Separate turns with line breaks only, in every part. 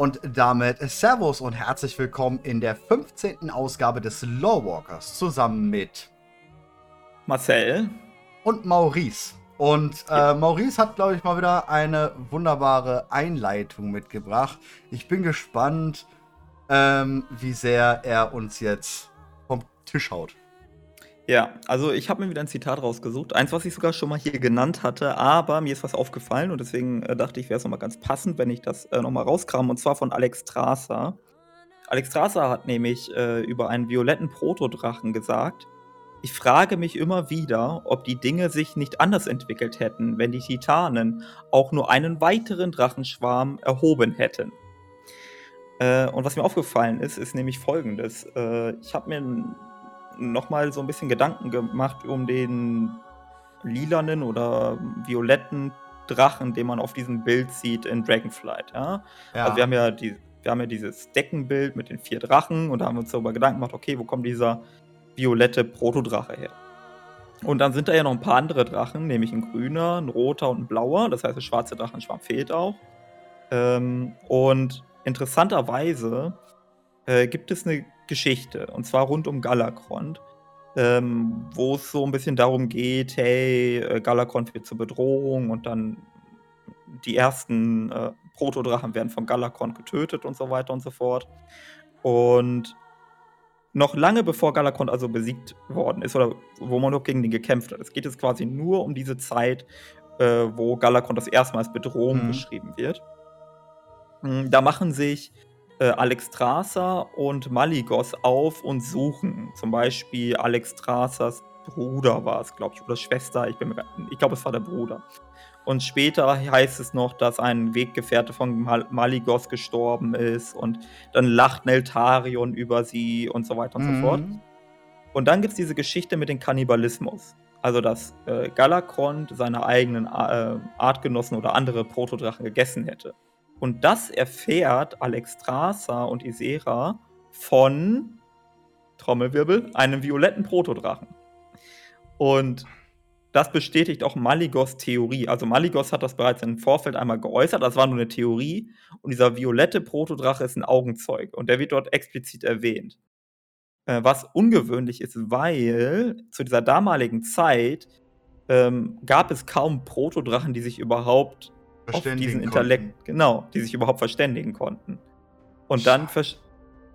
Und damit Servus und herzlich willkommen in der 15. Ausgabe des Lawwalkers zusammen mit
Marcel
und Maurice. Und äh, Maurice hat, glaube ich, mal wieder eine wunderbare Einleitung mitgebracht. Ich bin gespannt, ähm, wie sehr er uns jetzt vom Tisch haut.
Ja, also ich habe mir wieder ein Zitat rausgesucht. Eins, was ich sogar schon mal hier genannt hatte, aber mir ist was aufgefallen und deswegen äh, dachte ich, wäre es nochmal ganz passend, wenn ich das äh, nochmal rauskram. Und zwar von Alex Strasser. Alex Strasser hat nämlich äh, über einen violetten Protodrachen gesagt, ich frage mich immer wieder, ob die Dinge sich nicht anders entwickelt hätten, wenn die Titanen auch nur einen weiteren Drachenschwarm erhoben hätten. Äh, und was mir aufgefallen ist, ist nämlich folgendes. Äh, ich habe mir nochmal so ein bisschen Gedanken gemacht um den lilanen oder violetten Drachen, den man auf diesem Bild sieht in Dragonflight. Ja? ja. Also wir haben ja die, wir haben ja dieses Deckenbild mit den vier Drachen und da haben wir uns darüber Gedanken gemacht, okay, wo kommt dieser violette Protodrache her? Und dann sind da ja noch ein paar andere Drachen, nämlich ein grüner, ein roter und ein blauer. Das heißt, der schwarze Drachenschwarm fehlt auch. Ähm, und interessanterweise äh, gibt es eine Geschichte, und zwar rund um Galakrond, ähm, wo es so ein bisschen darum geht, hey, äh, Galakrond wird zur Bedrohung und dann die ersten äh, Protodrachen werden von Galakrond getötet und so weiter und so fort. Und noch lange bevor Galakrond also besiegt worden ist oder wo man noch gegen den gekämpft hat. Es geht jetzt quasi nur um diese Zeit, äh, wo Galakrond das erste Mal als Bedrohung mhm. beschrieben wird. Hm, da machen sich äh, Alexstrasza und Maligos auf und suchen. Zum Beispiel Alexstrasas Bruder war es, glaube ich, oder Schwester. Ich, ich glaube, es war der Bruder. Und später heißt es noch, dass ein Weggefährte von Mal Maligos gestorben ist und dann lacht Neltarion über sie und so weiter und mhm. so fort. Und dann gibt es diese Geschichte mit dem Kannibalismus. Also, dass äh, Galakrond seine eigenen äh, Artgenossen oder andere Protodrachen gegessen hätte. Und das erfährt Alexstrasza und Isera von Trommelwirbel, einem violetten Protodrachen. Und das bestätigt auch Maligos Theorie. Also Maligos hat das bereits im Vorfeld einmal geäußert, das war nur eine Theorie. Und dieser violette Protodrache ist ein Augenzeuge und der wird dort explizit erwähnt. Äh, was ungewöhnlich ist, weil zu dieser damaligen Zeit ähm, gab es kaum Protodrachen, die sich überhaupt auf diesen Intellekt, genau, die sich überhaupt verständigen konnten. Und dann,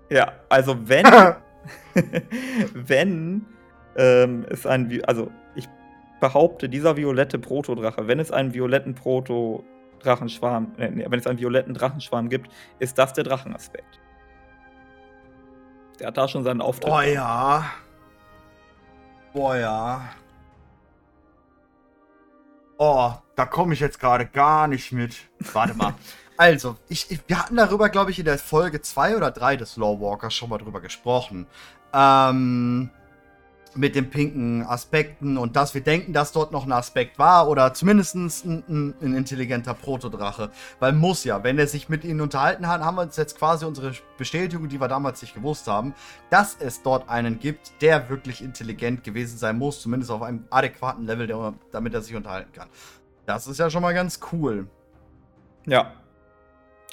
ja, also wenn, wenn ähm, es ein, also ich behaupte, dieser violette Protodrache, wenn es einen violetten Proto-Drachenschwarm, äh, wenn es einen violetten Drachenschwarm gibt, ist das der Drachenaspekt. Der hat da schon seinen Auftritt.
Boah, ja. Boah, ja. Oh, da komme ich jetzt gerade gar nicht mit. Warte mal. Also, ich, ich, wir hatten darüber, glaube ich, in der Folge 2 oder 3 des Lawwalkers schon mal drüber gesprochen. Ähm, mit den pinken Aspekten und dass wir denken, dass dort noch ein Aspekt war oder zumindest ein, ein, ein, intelligenter Protodrache. Weil muss ja, wenn er sich mit ihnen unterhalten hat, haben wir uns jetzt quasi unsere Bestätigung, die wir damals nicht gewusst haben, dass es dort einen gibt, der wirklich intelligent gewesen sein muss, zumindest auf einem adäquaten Level, damit er sich unterhalten kann. Das ist ja schon mal ganz cool.
Ja,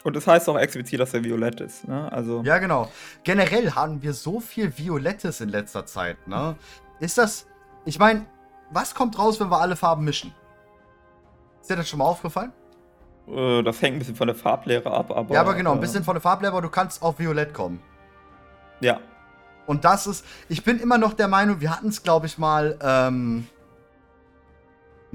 und es das heißt auch explizit, dass er violett ist, ne? Also.
Ja, genau. Generell haben wir so viel Violettes in letzter Zeit, ne? Ist das. Ich meine, was kommt raus, wenn wir alle Farben mischen? Ist dir das schon mal aufgefallen?
Äh, das hängt ein bisschen von der Farblehre ab, aber.
Ja, aber genau, ein äh, bisschen von der Farblehre, aber du kannst auf Violett kommen.
Ja.
Und das ist. Ich bin immer noch der Meinung, wir hatten es, glaube ich, mal. Ähm,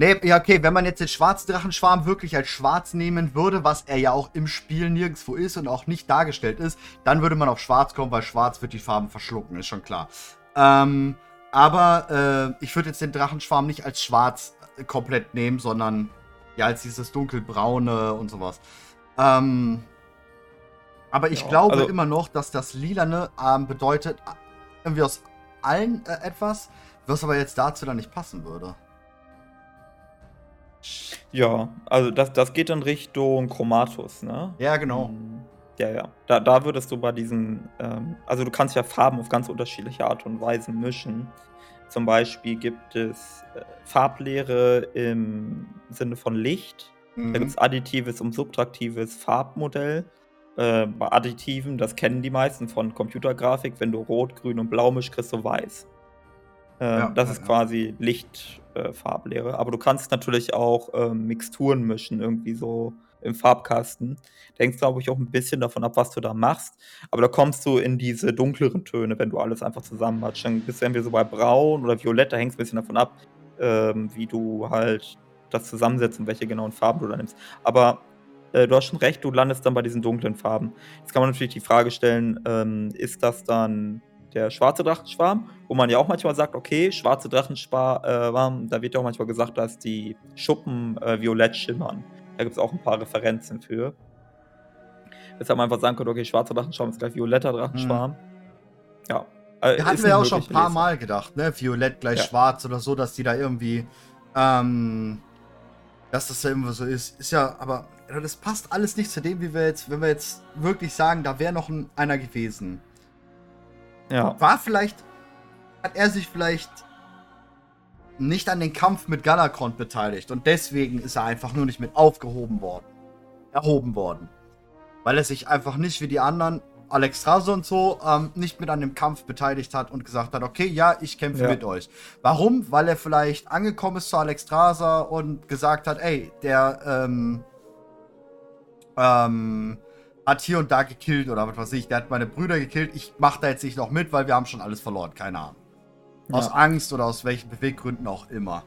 Nee, ja, okay, wenn man jetzt den Schwarzdrachenschwarm wirklich als schwarz nehmen würde, was er ja auch im Spiel nirgendwo ist und auch nicht dargestellt ist, dann würde man auf schwarz kommen, weil schwarz wird die Farben verschlucken, ist schon klar. Ähm, aber äh, ich würde jetzt den Drachenschwarm nicht als schwarz äh, komplett nehmen, sondern ja als dieses dunkelbraune und sowas. Ähm, aber ich ja, glaube also immer noch, dass das Lilane ähm, bedeutet, äh, irgendwie aus allen äh, etwas, was aber jetzt dazu dann nicht passen würde.
Ja, also das, das geht in Richtung Chromatus, ne?
Ja, genau.
Hm, ja, ja. Da, da würdest du bei diesen, ähm, also du kannst ja Farben auf ganz unterschiedliche Art und Weisen mischen. Zum Beispiel gibt es äh, Farblehre im Sinne von Licht. Mhm. Da gibt es additives und subtraktives Farbmodell. äh, bei Additiven, das kennen die meisten von Computergrafik, wenn du rot, grün und blau mischst, kriegst du weiß. Äh, ja, das ja, ist quasi Lichtfarblehre. Äh, Aber du kannst natürlich auch ähm, Mixturen mischen, irgendwie so im Farbkasten. Da hängt glaube ich, auch ein bisschen davon ab, was du da machst. Aber da kommst du in diese dunkleren Töne, wenn du alles einfach zusammen hast. Dann bist du entweder so bei Braun oder Violett, da hängt es ein bisschen davon ab, ähm, wie du halt das zusammensetzt und welche genauen Farben du da nimmst. Aber äh, du hast schon recht, du landest dann bei diesen dunklen Farben. Jetzt kann man natürlich die Frage stellen, ähm, ist das dann der schwarze Drachenschwarm, wo man ja auch manchmal sagt, okay, schwarze Drachenschwarm, äh, da wird ja auch manchmal gesagt, dass die Schuppen äh, violett schimmern. Da gibt es auch ein paar Referenzen für. Weshalb man einfach sagen könnte, okay, schwarzer Drachenschwarm ist gleich violetter Drachenschwarm. Hm.
Ja. Äh, hatten wir ja auch schon ein paar Mal gedacht, ne? Violett gleich ja. schwarz oder so, dass die da irgendwie, ähm, dass das da irgendwie so ist. Ist ja, aber das passt alles nicht zu dem, wie wir jetzt, wenn wir jetzt wirklich sagen, da wäre noch ein, einer gewesen. Ja. War vielleicht, hat er sich vielleicht nicht an den Kampf mit Galakrond beteiligt und deswegen ist er einfach nur nicht mit aufgehoben worden. Erhoben worden. Weil er sich einfach nicht wie die anderen, Alex Strase und so, ähm, nicht mit an dem Kampf beteiligt hat und gesagt hat, okay, ja, ich kämpfe ja. mit euch. Warum? Weil er vielleicht angekommen ist zu Alex Strasa und gesagt hat, ey, der, ähm, ähm, hat hier und da gekillt oder was weiß ich, der hat meine Brüder gekillt, ich mach da jetzt nicht noch mit, weil wir haben schon alles verloren, keine Ahnung. Aus ja. Angst oder aus welchen Beweggründen auch immer.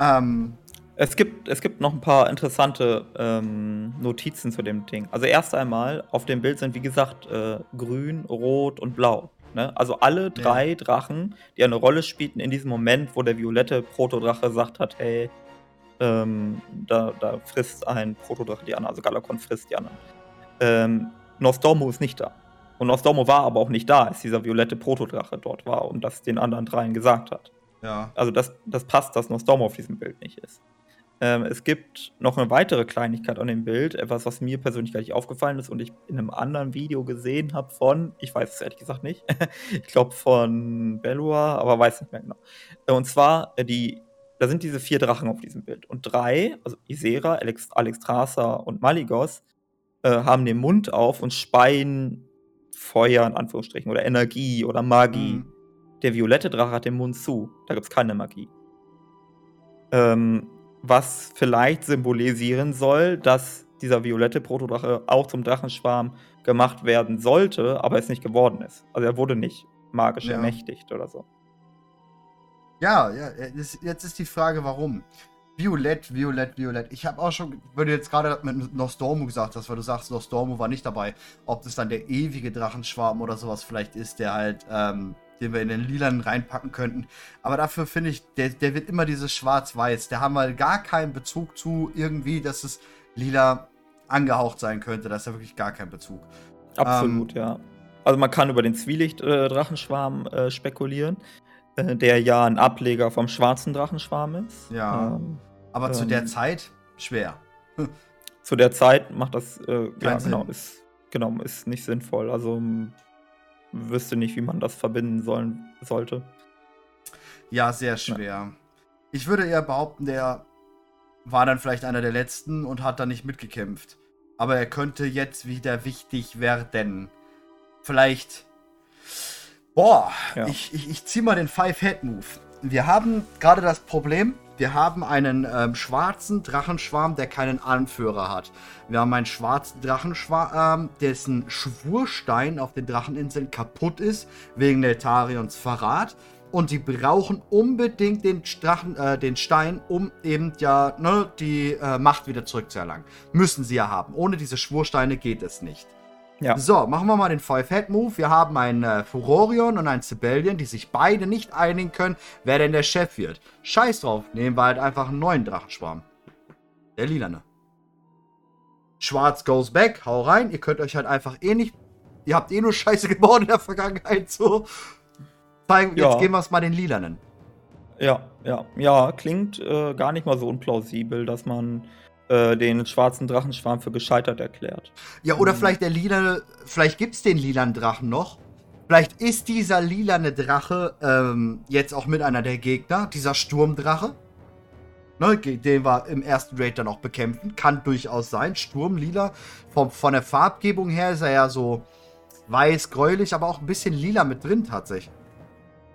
Ähm, es gibt, es gibt noch ein paar interessante ähm, Notizen zu dem Ding. Also erst einmal, auf dem Bild sind wie gesagt äh, grün, rot und blau. Ne? Also alle drei ja. Drachen, die eine Rolle spielten in diesem Moment, wo der violette Protodrache sagt hat, hey, ähm, da, da, frisst ein Protodrache die anderen, also Galakon frisst die anderen. Ähm, Nostormo ist nicht da. Und Nostormo war aber auch nicht da, als dieser violette Protodrache dort war und das den anderen dreien gesagt hat. Ja. Also das, das passt, dass Nostormo auf diesem Bild nicht ist. Ähm, es gibt noch eine weitere Kleinigkeit an dem Bild, etwas, was mir persönlich gar nicht aufgefallen ist und ich in einem anderen Video gesehen habe von, ich weiß es ehrlich gesagt nicht, ich glaube von Belua, aber weiß nicht mehr genau. Und zwar, äh, die, da sind diese vier Drachen auf diesem Bild. Und drei, also Isera, Alex, Alexstrasza und Maligos, äh, haben den Mund auf und speien Feuer in Anführungsstrichen oder Energie oder Magie. Mhm. Der violette Drache hat den Mund zu. Da gibt es keine Magie. Ähm, was vielleicht symbolisieren soll, dass dieser violette Protodrache auch zum Drachenschwarm gemacht werden sollte, aber es nicht geworden ist. Also er wurde nicht magisch ja. ermächtigt oder so.
Ja, ja, jetzt ist die Frage, warum. Violett, Violett, Violett. Ich habe auch schon, wenn du jetzt gerade mit Nostormo gesagt hast, weil du sagst, Nostormo war nicht dabei, ob das dann der ewige Drachenschwarm oder sowas vielleicht ist, der halt, ähm, den wir in den Lilan reinpacken könnten. Aber dafür finde ich, der, der wird immer dieses Schwarz-Weiß. Der haben wir gar keinen Bezug zu irgendwie, dass es lila angehaucht sein könnte. Da ist ja wirklich gar kein Bezug.
Absolut, ähm, ja. Also man kann über den Zwielicht-Drachenschwarm äh, äh, spekulieren, äh, der ja ein Ableger vom schwarzen Drachenschwarm ist.
Ja. Ähm, aber ähm, zu der ähm, Zeit schwer.
zu der Zeit macht das, äh, ja, genau, ist, genau, ist nicht sinnvoll. Also wüsste nicht, wie man das verbinden sollen, sollte.
Ja, sehr schwer. Ja. Ich würde eher behaupten, der war dann vielleicht einer der letzten und hat dann nicht mitgekämpft. Aber er könnte jetzt wieder wichtig werden. Vielleicht. Boah, ja. ich, ich, ich zieh mal den Five-Head-Move. Wir haben gerade das Problem, wir haben einen ähm, schwarzen Drachenschwarm, der keinen Anführer hat. Wir haben einen schwarzen Drachenschwarm, ähm, dessen Schwurstein auf den Dracheninseln kaputt ist, wegen Neltarions Verrat. Und die brauchen unbedingt den, Drachen, äh, den Stein, um eben ja ne, die äh, Macht wieder zurückzuerlangen. Müssen sie ja haben. Ohne diese Schwursteine geht es nicht. Ja. So, machen wir mal den Five-Head-Move. Wir haben einen äh, Furorion und einen Sibelian, die sich beide nicht einigen können, wer denn der Chef wird. Scheiß drauf, nehmen wir halt einfach einen neuen Drachenschwarm. Der lilane. Schwarz goes back, hau rein. Ihr könnt euch halt einfach eh nicht. Ihr habt eh nur Scheiße gebaut in der Vergangenheit, so. Zeigen, ja. Jetzt geben wir es mal den lilanen.
Ja, ja, ja, klingt äh, gar nicht mal so unplausibel, dass man äh, den schwarzen Drachenschwarm für gescheitert erklärt.
Ja, oder mhm. vielleicht der lila, vielleicht gibt es den lilanen Drachen noch. Vielleicht ist dieser lilane Drache ähm, jetzt auch mit einer der Gegner, dieser Sturmdrache. ne, den wir im ersten Raid dann auch bekämpfen. Kann durchaus sein. Sturm, lila. Von, von der Farbgebung her ist er ja so weiß, gräulich, aber auch ein bisschen lila mit drin tatsächlich.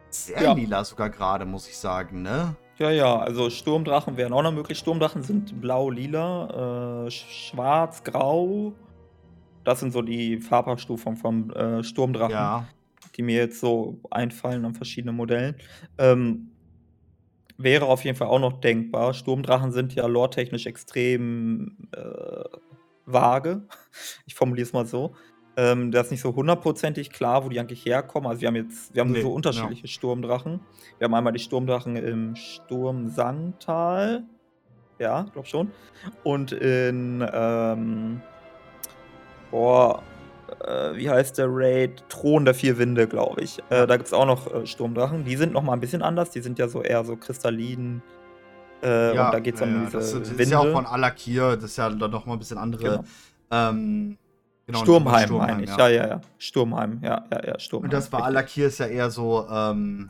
Sehr ja. lila sogar gerade, muss ich sagen, ne?
Ja, ja, also Sturmdrachen wären auch noch möglich. Sturmdrachen sind blau, lila, äh, schwarz, grau. Das sind so die Farbabstufungen vom äh, Sturmdrachen, ja. die mir jetzt so einfallen an verschiedenen Modellen. Ähm, wäre auf jeden Fall auch noch denkbar. Sturmdrachen sind ja lore-technisch extrem äh, vage. Ich formuliere es mal so. Ähm, da ist nicht so hundertprozentig klar, wo die eigentlich herkommen. Also wir haben jetzt, wir haben nee, so unterschiedliche ja. Sturmdrachen. Wir haben einmal die Sturmdrachen im Sturmsangtal. Ja, glaub schon. Und in, ähm, boah, äh, wie heißt der Raid? Thron der vier Winde, glaube ich. Äh, da gibt es auch noch äh, Sturmdrachen. Die sind noch mal ein bisschen anders. Die sind ja so eher so kristallin.
Äh, ja, und da geht es ja, um diese das, das Winde. ist ja auch von Alakir. Das ist ja dann noch mal ein bisschen andere genau. ähm,
Genau, Sturmheim, Sturmheim meine ich. Ja. ja, ja, ja. Sturmheim, ja, ja, ja, Sturmheim.
Und das bei Alakir ist ja eher so, ähm,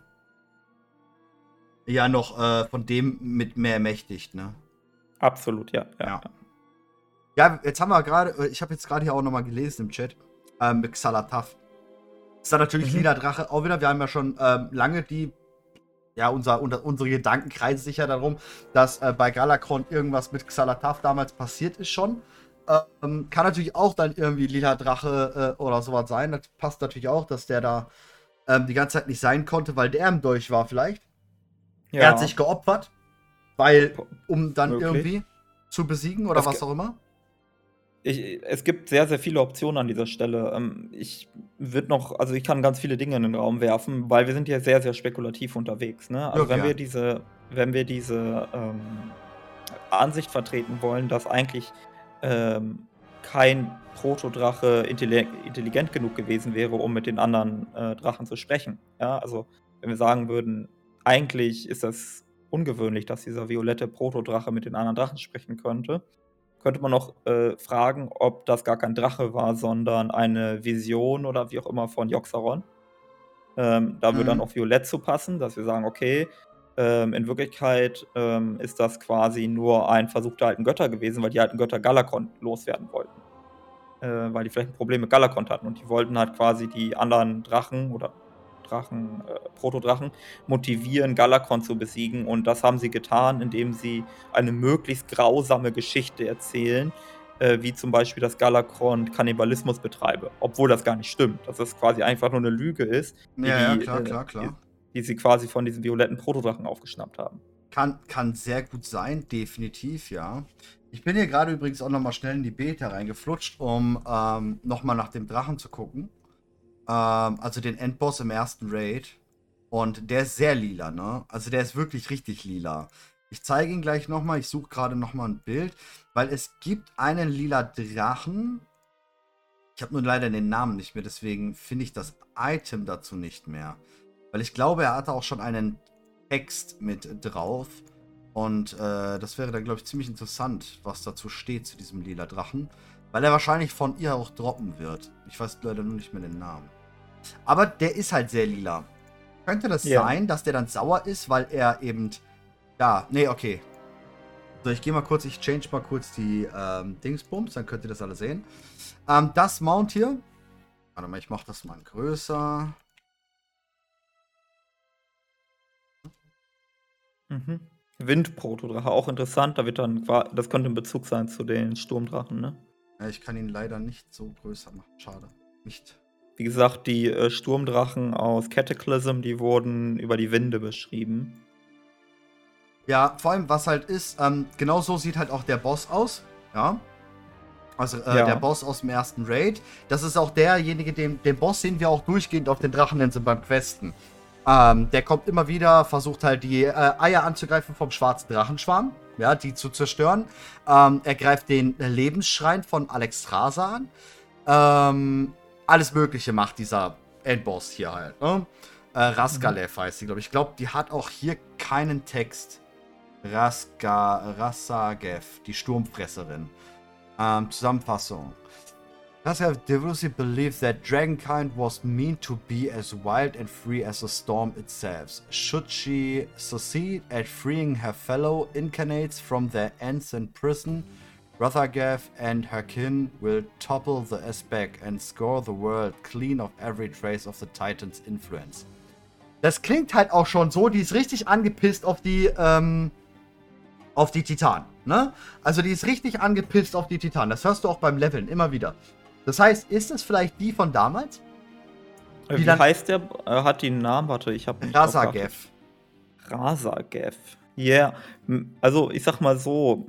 ja, noch äh, von dem mit mehr mächtigt, ne?
Absolut, ja. Ja,
ja. ja jetzt haben wir gerade, äh, ich habe jetzt gerade hier auch nochmal gelesen im Chat, ähm, mit Xalataf. Ist da natürlich mhm. Lila Drache auch wieder. Wir haben ja schon ähm, lange die, ja, unser, unser, unsere Gedanken kreisen sich ja darum, dass äh, bei Galakron irgendwas mit Xalataf damals passiert ist schon. Ähm, kann natürlich auch dann irgendwie Lila Drache äh, oder sowas sein. Das passt natürlich auch, dass der da ähm, die ganze Zeit nicht sein konnte, weil der im Dolch war vielleicht. Ja. Er hat sich geopfert, weil, um dann Möglich. irgendwie zu besiegen oder das was auch immer.
Ich, es gibt sehr, sehr viele Optionen an dieser Stelle. Ähm, ich würde noch, also ich kann ganz viele Dinge in den Raum werfen, weil wir sind ja sehr, sehr spekulativ unterwegs. Ne? Also ja, wenn wir diese, wenn wir diese ähm, Ansicht vertreten wollen, dass eigentlich ähm, kein Protodrache intelligent genug gewesen wäre, um mit den anderen äh, Drachen zu sprechen. Ja, also wenn wir sagen würden, eigentlich ist das ungewöhnlich, dass dieser violette Protodrache mit den anderen Drachen sprechen könnte, könnte man noch äh, fragen, ob das gar kein Drache war, sondern eine Vision oder wie auch immer von Joxaron. Ähm, da mhm. würde dann auch Violett zu passen, dass wir sagen, okay, ähm, in Wirklichkeit ähm, ist das quasi nur ein Versuch der alten Götter gewesen, weil die alten Götter Galakon loswerden wollten. Äh, weil die vielleicht ein Problem mit Galakon hatten und die wollten halt quasi die anderen Drachen oder Drachen, äh, Protodrachen motivieren, Galakon zu besiegen. Und das haben sie getan, indem sie eine möglichst grausame Geschichte erzählen, äh, wie zum Beispiel, dass Galakron Kannibalismus betreibe, obwohl das gar nicht stimmt, dass das quasi einfach nur eine Lüge ist.
Ja, die, ja, klar, klar, klar
die sie quasi von diesen violetten Protodrachen aufgeschnappt haben.
Kann, kann sehr gut sein, definitiv, ja. Ich bin hier gerade übrigens auch nochmal schnell in die Beta reingeflutscht, um ähm, nochmal nach dem Drachen zu gucken. Ähm, also den Endboss im ersten Raid. Und der ist sehr lila, ne? Also der ist wirklich richtig lila. Ich zeige ihn gleich nochmal. Ich suche gerade nochmal ein Bild, weil es gibt einen lila Drachen. Ich habe nur leider den Namen nicht mehr, deswegen finde ich das Item dazu nicht mehr. Weil ich glaube, er hatte auch schon einen Text mit drauf. Und äh, das wäre dann, glaube ich, ziemlich interessant, was dazu steht zu diesem lila Drachen. Weil er wahrscheinlich von ihr auch droppen wird. Ich weiß leider nur nicht mehr den Namen. Aber der ist halt sehr lila. Könnte das ja. sein, dass der dann sauer ist, weil er eben. Ja, nee, okay. So, ich gehe mal kurz, ich change mal kurz die ähm, Dingsbums, dann könnt ihr das alle sehen. Ähm, das Mount hier. Warte mal, ich mache das mal größer.
Mhm. Windprotodrache, auch interessant. Da wird dann, das könnte ein Bezug sein zu den Sturmdrachen, ne?
Ja, ich kann ihn leider nicht so größer machen. Schade. Nicht.
Wie gesagt, die äh, Sturmdrachen aus Cataclysm, die wurden über die Winde beschrieben.
Ja, vor allem, was halt ist, ähm, genau so sieht halt auch der Boss aus. Ja. Also äh, ja. der Boss aus dem ersten Raid. Das ist auch derjenige, den, den Boss sehen wir auch durchgehend auf den Dracheninseln beim Questen. Ähm, der kommt immer wieder, versucht halt die äh, Eier anzugreifen vom schwarzen Drachenschwarm, ja, die zu zerstören. Ähm, er greift den Lebensschrein von Alexstrasza an. Ähm, alles Mögliche macht dieser Endboss hier halt. Ne? Äh, Raskalev mhm. heißt sie, glaube ich. Ich glaube, die hat auch hier keinen Text. Raska, Rassagev, die Sturmfresserin. Ähm, Zusammenfassung. Tassia Devusi believed that dragonkind was meant to be as wild and free as the storm itself. Should she succeed at freeing her fellow incarnates from their ends in prison, Rothergath and her kin will topple the Esbeck and score the world clean of every trace of the Titans' influence. Das klingt halt auch schon so, die ist richtig angepisst auf die, ähm, auf die Titanen, ne? Also die ist richtig angepisst auf die Titanen. Das hörst du auch beim Leveln immer wieder. Das heißt, ist es vielleicht die von damals?
Äh, Wie heißt der? Er hat den Namen, warte, ich habe
Rasagev.
Rasagev. Ja, yeah. also ich sag mal so,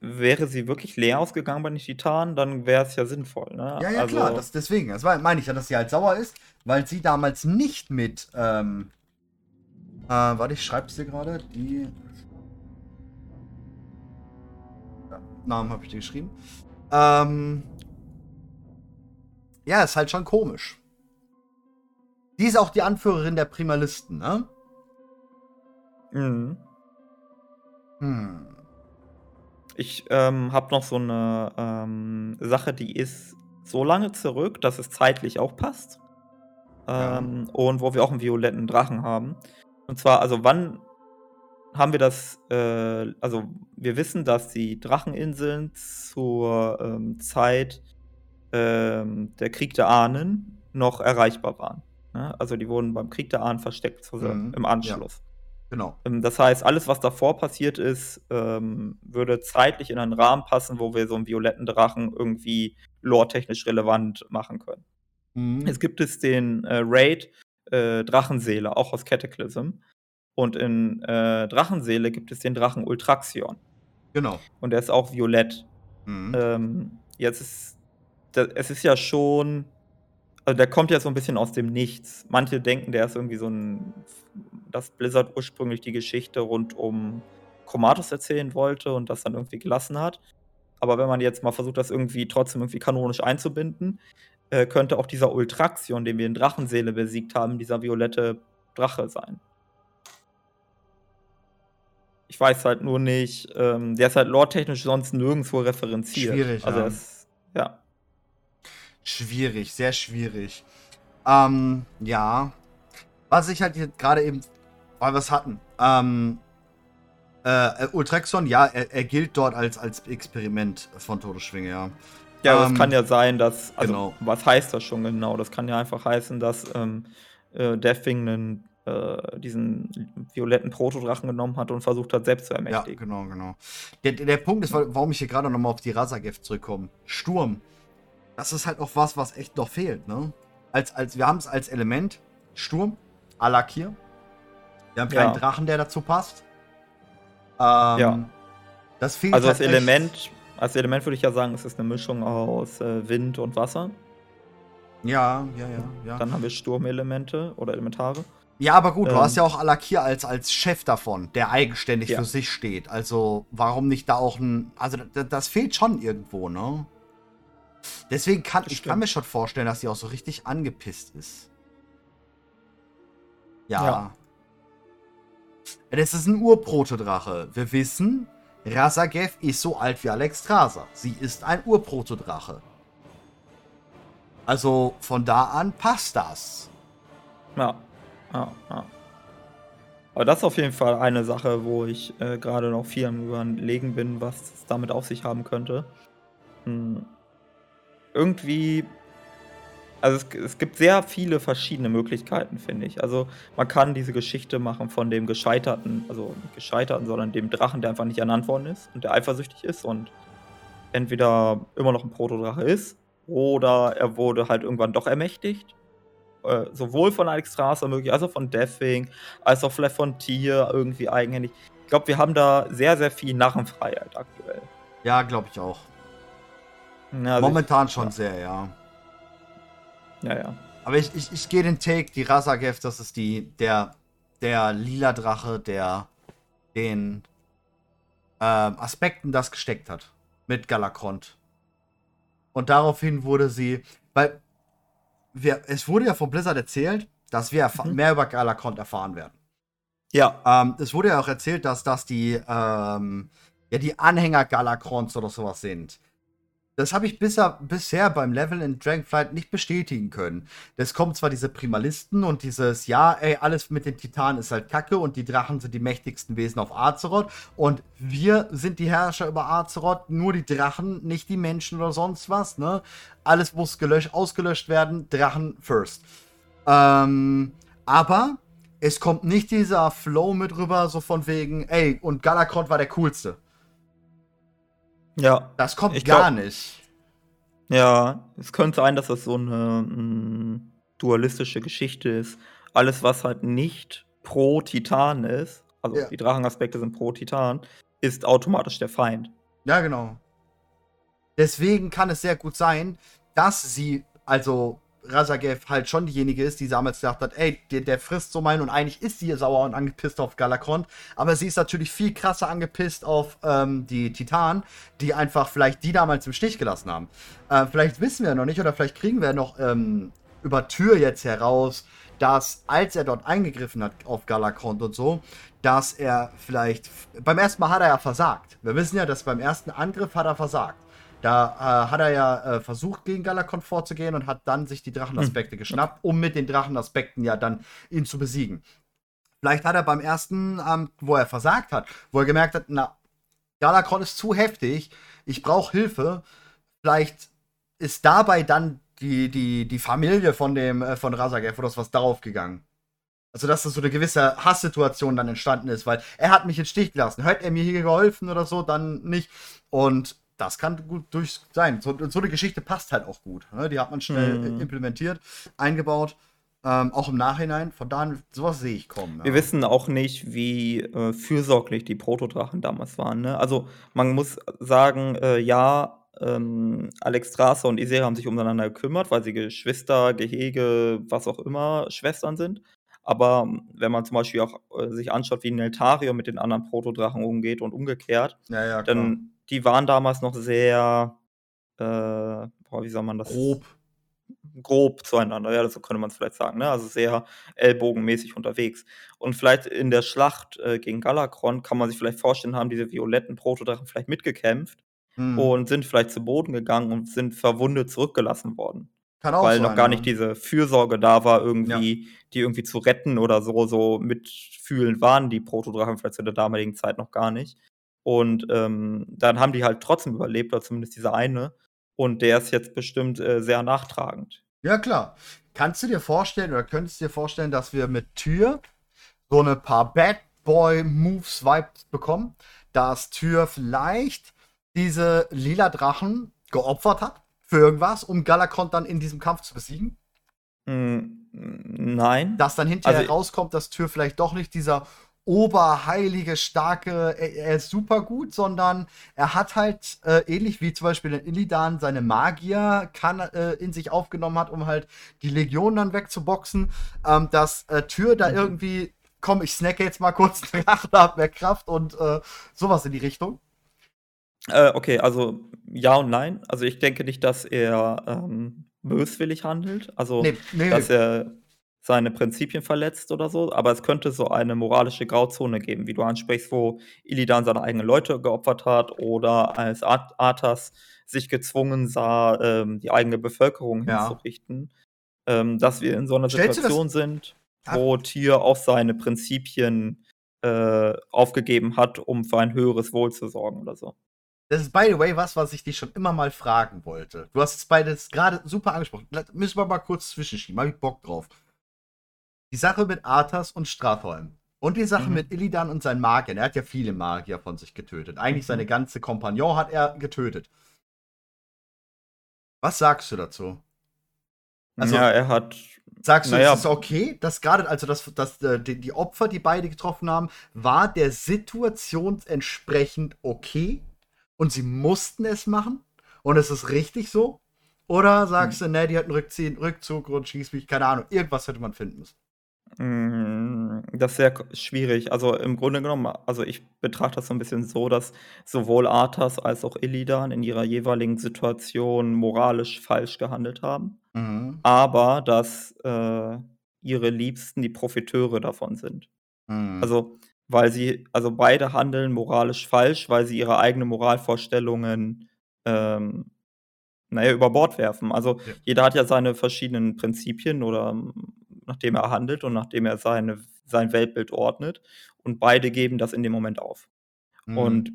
wäre sie wirklich leer ausgegangen bei den Titanen, dann wäre es ja sinnvoll, ne?
Ja, ja,
also,
klar, das, deswegen. Das meine ich ja, dass sie halt sauer ist, weil sie damals nicht mit, ähm, äh, warte, ich schreibe es dir gerade, die ja, Namen habe ich dir geschrieben. Ähm, ja, ist halt schon komisch. Die ist auch die Anführerin der Primalisten, ne?
Mhm. Hm. Ich ähm, habe noch so eine ähm, Sache, die ist so lange zurück, dass es zeitlich auch passt. Ähm, ja. Und wo wir auch einen violetten Drachen haben. Und zwar, also wann haben wir das, äh, also wir wissen, dass die Dracheninseln zur ähm, Zeit ähm, der Krieg der Ahnen noch erreichbar waren. Ne? Also die wurden beim Krieg der Ahnen versteckt mhm. im Anschluss. Ja.
Genau.
Ähm, das heißt, alles, was davor passiert ist, ähm, würde zeitlich in einen Rahmen passen, wo wir so einen violetten Drachen irgendwie lore-technisch relevant machen können. Mhm. Es gibt es den äh, Raid äh, Drachenseele, auch aus Cataclysm. Und in äh, Drachenseele gibt es den Drachen Ultraxion.
Genau.
Und der ist auch violett. Mhm. Ähm, jetzt ist es ist ja schon, also der kommt ja so ein bisschen aus dem Nichts. Manche denken, der ist irgendwie so ein, dass Blizzard ursprünglich die Geschichte rund um Chromatus erzählen wollte und das dann irgendwie gelassen hat. Aber wenn man jetzt mal versucht, das irgendwie trotzdem irgendwie kanonisch einzubinden, äh, könnte auch dieser Ultraxion, den wir in Drachenseele besiegt haben, dieser violette Drache sein. Ich weiß halt nur nicht, ähm, der ist halt lore-technisch sonst nirgendwo referenziert.
Schwierig,
also
ja.
Ist, ja.
Schwierig, sehr schwierig. Ähm, ja. Was ich halt gerade eben, weil wir es hatten. Ähm, äh, Ultrexon, ja, er, er, gilt dort als, als Experiment von Todesschwinge, ja.
Ja, ähm, das kann ja sein, dass, also, genau. was heißt das schon genau? Das kann ja einfach heißen, dass ähm, äh, Deathwing einen, äh, diesen violetten Protodrachen genommen hat und versucht hat, selbst zu ermächtigen.
Ja, genau, genau. Der, der Punkt ist, warum ich hier gerade nochmal auf die Rasagev zurückkomme. Sturm das ist halt auch was, was echt noch fehlt, ne? Als, als, wir haben es als Element Sturm, Alakir. Wir haben keinen ja. Drachen, der dazu passt.
Ähm, ja. Das fehlt Also halt das Element, als Element würde ich ja sagen, es ist eine Mischung aus äh, Wind und Wasser.
Ja, ja, ja, ja.
Dann haben wir Sturmelemente oder Elementare.
Ja, aber gut, ähm, du hast ja auch Alakir als, als Chef davon, der eigenständig ja. für sich steht. Also, warum nicht da auch ein. Also, das, das fehlt schon irgendwo, ne? Deswegen kann ich kann mir schon vorstellen, dass sie auch so richtig angepisst ist. Ja. ja. Das ist ein Urprotodrache. Wir wissen, Rasagev ist so alt wie Alexstrasza. Sie ist ein Urprotodrache. Also von da an passt das.
Ja, ja, ja. Aber das ist auf jeden Fall eine Sache, wo ich äh, gerade noch viel am Überlegen bin, was es damit auf sich haben könnte. Hm irgendwie also es, es, gibt sehr viele verschiedene Möglichkeiten, finde ich. Also man kann diese Geschichte machen von dem Gescheiterten, also nicht Gescheiterten, sondern dem Drachen, der einfach nicht ernannt worden ist und der eifersüchtig ist und entweder immer noch ein Protodrache ist oder er wurde halt irgendwann doch ermächtigt. Äh, sowohl von Alex Strasser möglich, als auch von Deathwing, als auch vielleicht von Tier irgendwie eigenhändig. Ich glaube, wir haben da sehr, sehr viel Narrenfreiheit aktuell.
Ja, glaube ich auch. Ja, also Momentan ich, schon ja. sehr, ja.
Ja, ja.
Aber ich, ich, ich gehe den Take, die Rasagev, das ist die, der, der lila Drache, der den äh, Aspekten das gesteckt hat. Mit Galakrond. Und daraufhin wurde sie, weil wir, es wurde ja von Blizzard erzählt, dass wir mhm. mehr über Galakrond erfahren werden.
Ja.
Ähm, es wurde ja auch erzählt, dass das die, ähm, ja, die Anhänger Galakrons oder sowas sind. Das habe ich bisher, bisher beim Level in Dragonflight nicht bestätigen können. Es kommen zwar diese Primalisten und dieses, ja, ey, alles mit den Titanen ist halt Kacke und die Drachen sind die mächtigsten Wesen auf Azeroth und wir sind die Herrscher über Azeroth, nur die Drachen, nicht die Menschen oder sonst was, ne? Alles muss gelöscht, ausgelöscht werden, Drachen first. Ähm, aber es kommt nicht dieser Flow mit rüber, so von wegen, ey, und Galakrond war der coolste.
Ja.
Das kommt
Ich
gar
glaub-
nicht.
Ja, es könnte sein, dass das so eine mm, dualistische Geschichte ist. Alles, was halt nicht pro Titan ist, also
Ja.
die Drachenaspekte sind pro Titan, ist automatisch der Feind.
Ja, genau. Deswegen kann es sehr gut sein, dass sie, also Razagev halt schon diejenige ist, die damals gesagt hat, ey, der, der frisst so meinen und eigentlich ist sie sauer und angepisst auf Galakrond, aber sie ist natürlich viel krasser angepisst auf ähm, die Titanen, die einfach vielleicht die damals im Stich gelassen haben. Äh, vielleicht wissen wir noch nicht oder vielleicht kriegen wir noch ähm, über Tür jetzt heraus, dass als er dort eingegriffen hat auf Galakrond und so, dass er vielleicht beim ersten Mal hat er ja versagt. Wir wissen ja, dass beim ersten Angriff hat er versagt. Da äh, hat er ja äh, versucht, gegen Galakon vorzugehen und hat dann sich die Drachenaspekte geschnappt, um mit den Drachenaspekten ja dann ihn zu besiegen. Vielleicht hat er beim ersten, ähm, wo er versagt hat, wo er gemerkt hat, na, Galakon ist zu heftig, ich brauche Hilfe. Vielleicht ist dabei dann die, die, die Familie von dem, äh, von Razagev oder was darauf gegangen. Also, dass das so eine gewisse Hasssituation dann entstanden ist, weil er hat mich in Stich gelassen. Hört er mir hier geholfen oder so, dann nicht. Und das kann gut durch sein. So, so eine Geschichte passt halt auch gut. Ne? Die hat man schnell
Mhm.
äh, implementiert, eingebaut, ähm, auch im Nachhinein. Von daher, sowas sehe ich kommen.
Wir
ja.
wissen auch nicht, wie äh, fürsorglich die Protodrachen damals waren. Ne? Also man muss sagen, äh, ja, ähm, Alex Strasser und Isera haben sich umeinander gekümmert, weil sie Geschwister, Gehege, was auch immer, Schwestern sind. Aber ähm, wenn man zum Beispiel auch äh, sich anschaut, wie Neltarion mit den anderen Protodrachen umgeht und umgekehrt,
Ja, ja,
dann die waren damals noch sehr, äh, boah, wie soll man das?
Grob.
grob zueinander, ja, so könnte man es vielleicht sagen, ne? Also sehr ellbogenmäßig unterwegs. Und vielleicht in der Schlacht äh, gegen Galakron kann man sich vielleicht vorstellen, haben diese violetten Protodrachen vielleicht mitgekämpft
Hm.
und sind vielleicht zu Boden gegangen und sind verwundet zurückgelassen worden.
Kann auch
weil
sein,
noch gar
ja.
nicht diese Fürsorge da war, irgendwie, die irgendwie zu retten oder so, so mitfühlend waren die Protodrachen vielleicht zu der damaligen Zeit noch gar nicht. Und ähm, dann haben die halt trotzdem überlebt, oder zumindest dieser eine. Und der ist jetzt bestimmt äh, sehr nachtragend.
Ja, klar. Kannst du dir vorstellen oder könntest du dir vorstellen, dass wir mit Tür so eine paar Bad Boy Moves Vibes bekommen? Dass Tür vielleicht diese lila Drachen geopfert hat für irgendwas, um Galakron dann in diesem Kampf zu besiegen?
Mm, Nein.
Dass dann hinterher
Also-
rauskommt, dass Tür vielleicht doch nicht dieser oberheilige, starke, er, er ist super gut, sondern er hat halt, äh, ähnlich wie zum Beispiel in Illidan, seine Magier kann, äh, in sich aufgenommen hat, um halt die Legion dann wegzuboxen, ähm, dass äh, Tür da
Mhm.
irgendwie, komm, ich snacke jetzt mal kurz einen Drachen, hab mehr Kraft und äh, sowas in die Richtung.
Äh, okay, also ja und nein. Also ich denke nicht, dass er ähm, böswillig handelt. Also
Nee, nee,
dass er seine Prinzipien verletzt oder so, aber es könnte so eine moralische Grauzone geben, wie du ansprichst, wo Illidan seine eigenen Leute geopfert hat oder als Ar Arthas sich gezwungen sah, ähm, die eigene Bevölkerung
Ja.
hinzurichten, ähm, dass wir in so einer
Stellst
Situation sind, wo Tyr auf seine Prinzipien äh, aufgegeben hat, um für ein höheres Wohl zu sorgen oder so.
Das ist, by the way, was, was ich dich schon immer mal fragen wollte. Du hast es beides gerade super angesprochen. Müssen wir mal kurz zwischenschieben. Hab ich Bock drauf. Die Sache mit Arthas und Stratholm. Und die Sache
Mhm.
mit Illidan und seinen Magiern. Er hat ja viele Magier von sich getötet. Eigentlich
Mhm.
seine ganze Kompagnon hat er getötet. Was sagst du dazu? Also-
ja, er hat.
Sagst du,
Naja.
es ist okay, dass gerade, also dass, dass äh, die, die Opfer, die beide getroffen haben, war der Situation entsprechend okay und sie mussten es machen und es ist richtig so? Oder sagst
Hm.
du, ne, die hatten Rückziehen, Rückzug und schieß mich, keine Ahnung, irgendwas hätte man finden müssen.
Mm, Das ist sehr schwierig. Also im Grunde genommen, also ich betrachte das so ein bisschen so, dass sowohl Arthas als auch Illidan in ihrer jeweiligen Situation moralisch falsch gehandelt haben,
Mhm.
aber dass äh, ihre Liebsten die Profiteure davon sind.
Mhm.
Also, weil sie, also beide handeln moralisch falsch, weil sie ihre eigenen Moralvorstellungen ähm, naja, über Bord werfen. Also
Ja.
jeder hat ja seine verschiedenen Prinzipien oder nachdem er handelt und nachdem er seine, sein Weltbild ordnet. Und beide geben das in dem Moment auf.
Mhm.
Und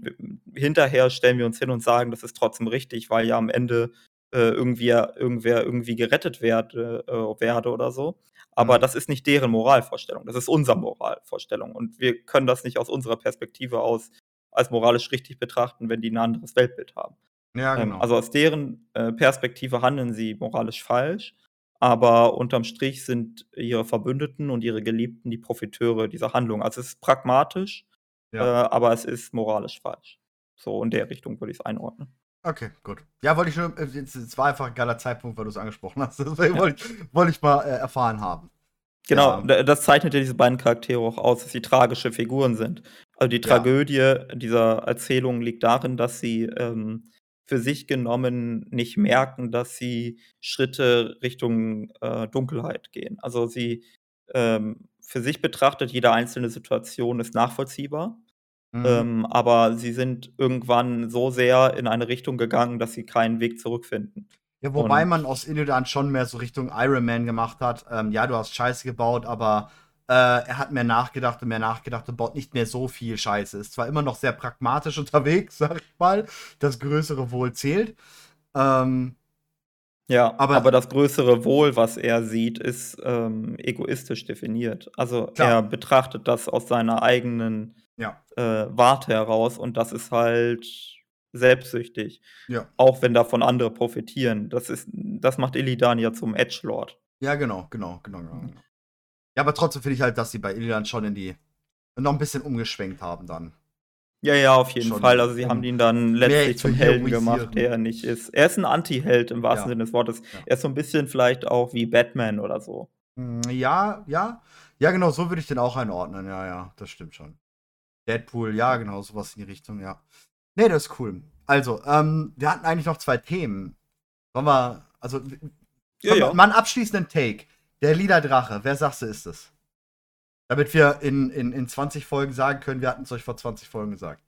hinterher stellen wir uns hin und sagen, das ist trotzdem richtig, weil ja am Ende äh, irgendwie irgendwer irgendwie gerettet werde, äh, werde oder so. Aber
Mhm.
das ist nicht deren Moralvorstellung, das ist unsere Moralvorstellung. Und wir können das nicht aus unserer Perspektive aus als moralisch richtig betrachten, wenn die ein anderes Weltbild haben.
Ja,
Ähm,
genau.
also aus deren äh, Perspektive handeln sie moralisch falsch, aber unterm Strich sind ihre Verbündeten und ihre Geliebten die Profiteure dieser Handlung. Also es ist pragmatisch,
Ja.
äh, aber es ist moralisch falsch. So in der Richtung würde ich es einordnen.
Okay, gut. Ja, wollte ich schon. äh, Es war einfach ein geiler Zeitpunkt, weil du es angesprochen hast. Deswegen
Ja.
wollte ich, wollte ich mal äh, erfahren haben.
Genau,
Ja.
da- das zeichnet ja diese beiden Charaktere auch aus, dass sie tragische Figuren sind. Also die. Tragödie dieser Erzählung liegt darin, dass sie ähm, für sich genommen nicht merken, dass sie Schritte Richtung äh, Dunkelheit gehen. Also sie ähm, für sich betrachtet, jede einzelne Situation ist nachvollziehbar,
Mhm.
ähm, aber sie sind irgendwann so sehr in eine Richtung gegangen, dass sie keinen Weg zurückfinden.
Ja, wobei
Und
man aus Illidan schon mehr so Richtung Iron Man gemacht hat. Ähm, ja, du hast Scheiße gebaut, aber äh, er hat mehr nachgedacht und mehr nachgedacht und baut nicht mehr so viel Scheiße. Ist zwar immer noch sehr pragmatisch unterwegs, sag ich mal. Das größere Wohl zählt. Ähm,
Ja,
Aber-
aber, das größere Wohl, was er sieht, ist ähm, egoistisch definiert. Also
Klar.
er betrachtet das aus seiner eigenen
ja,
äh, Warte heraus und das ist halt selbstsüchtig.
ja.
Auch wenn davon andere profitieren. Das, ist, das macht Illidan ja zum Edgelord.
Ja, genau, genau, genau, genau. Ja, aber trotzdem finde ich halt, dass sie bei Illidan schon in die. noch ein bisschen umgeschwenkt haben dann.
Ja, ja, auf jeden
Schon
Fall. Also sie
um
haben ihn dann letztlich
zu
zum Helden gemacht, der er nicht ist. Er ist ein Anti-Held im wahrsten
Ja.
Sinne des Wortes.
Ja.
Er ist so ein bisschen vielleicht auch wie Batman oder so.
Hm, Ja, ja. Ja, genau, so würde ich den auch einordnen. Ja, ja, das stimmt schon. Deadpool, ja, genau, sowas in die Richtung, ja. Nee, das ist cool. Also, ähm, wir hatten eigentlich noch zwei Themen. Sollen wir, also,
Ja, ja.
mal einen abschließenden Take. Der Lila Drache, wer sagst du, ist es? Damit wir in, in, in 20 Folgen sagen können, wir hatten es euch vor 20 Folgen gesagt.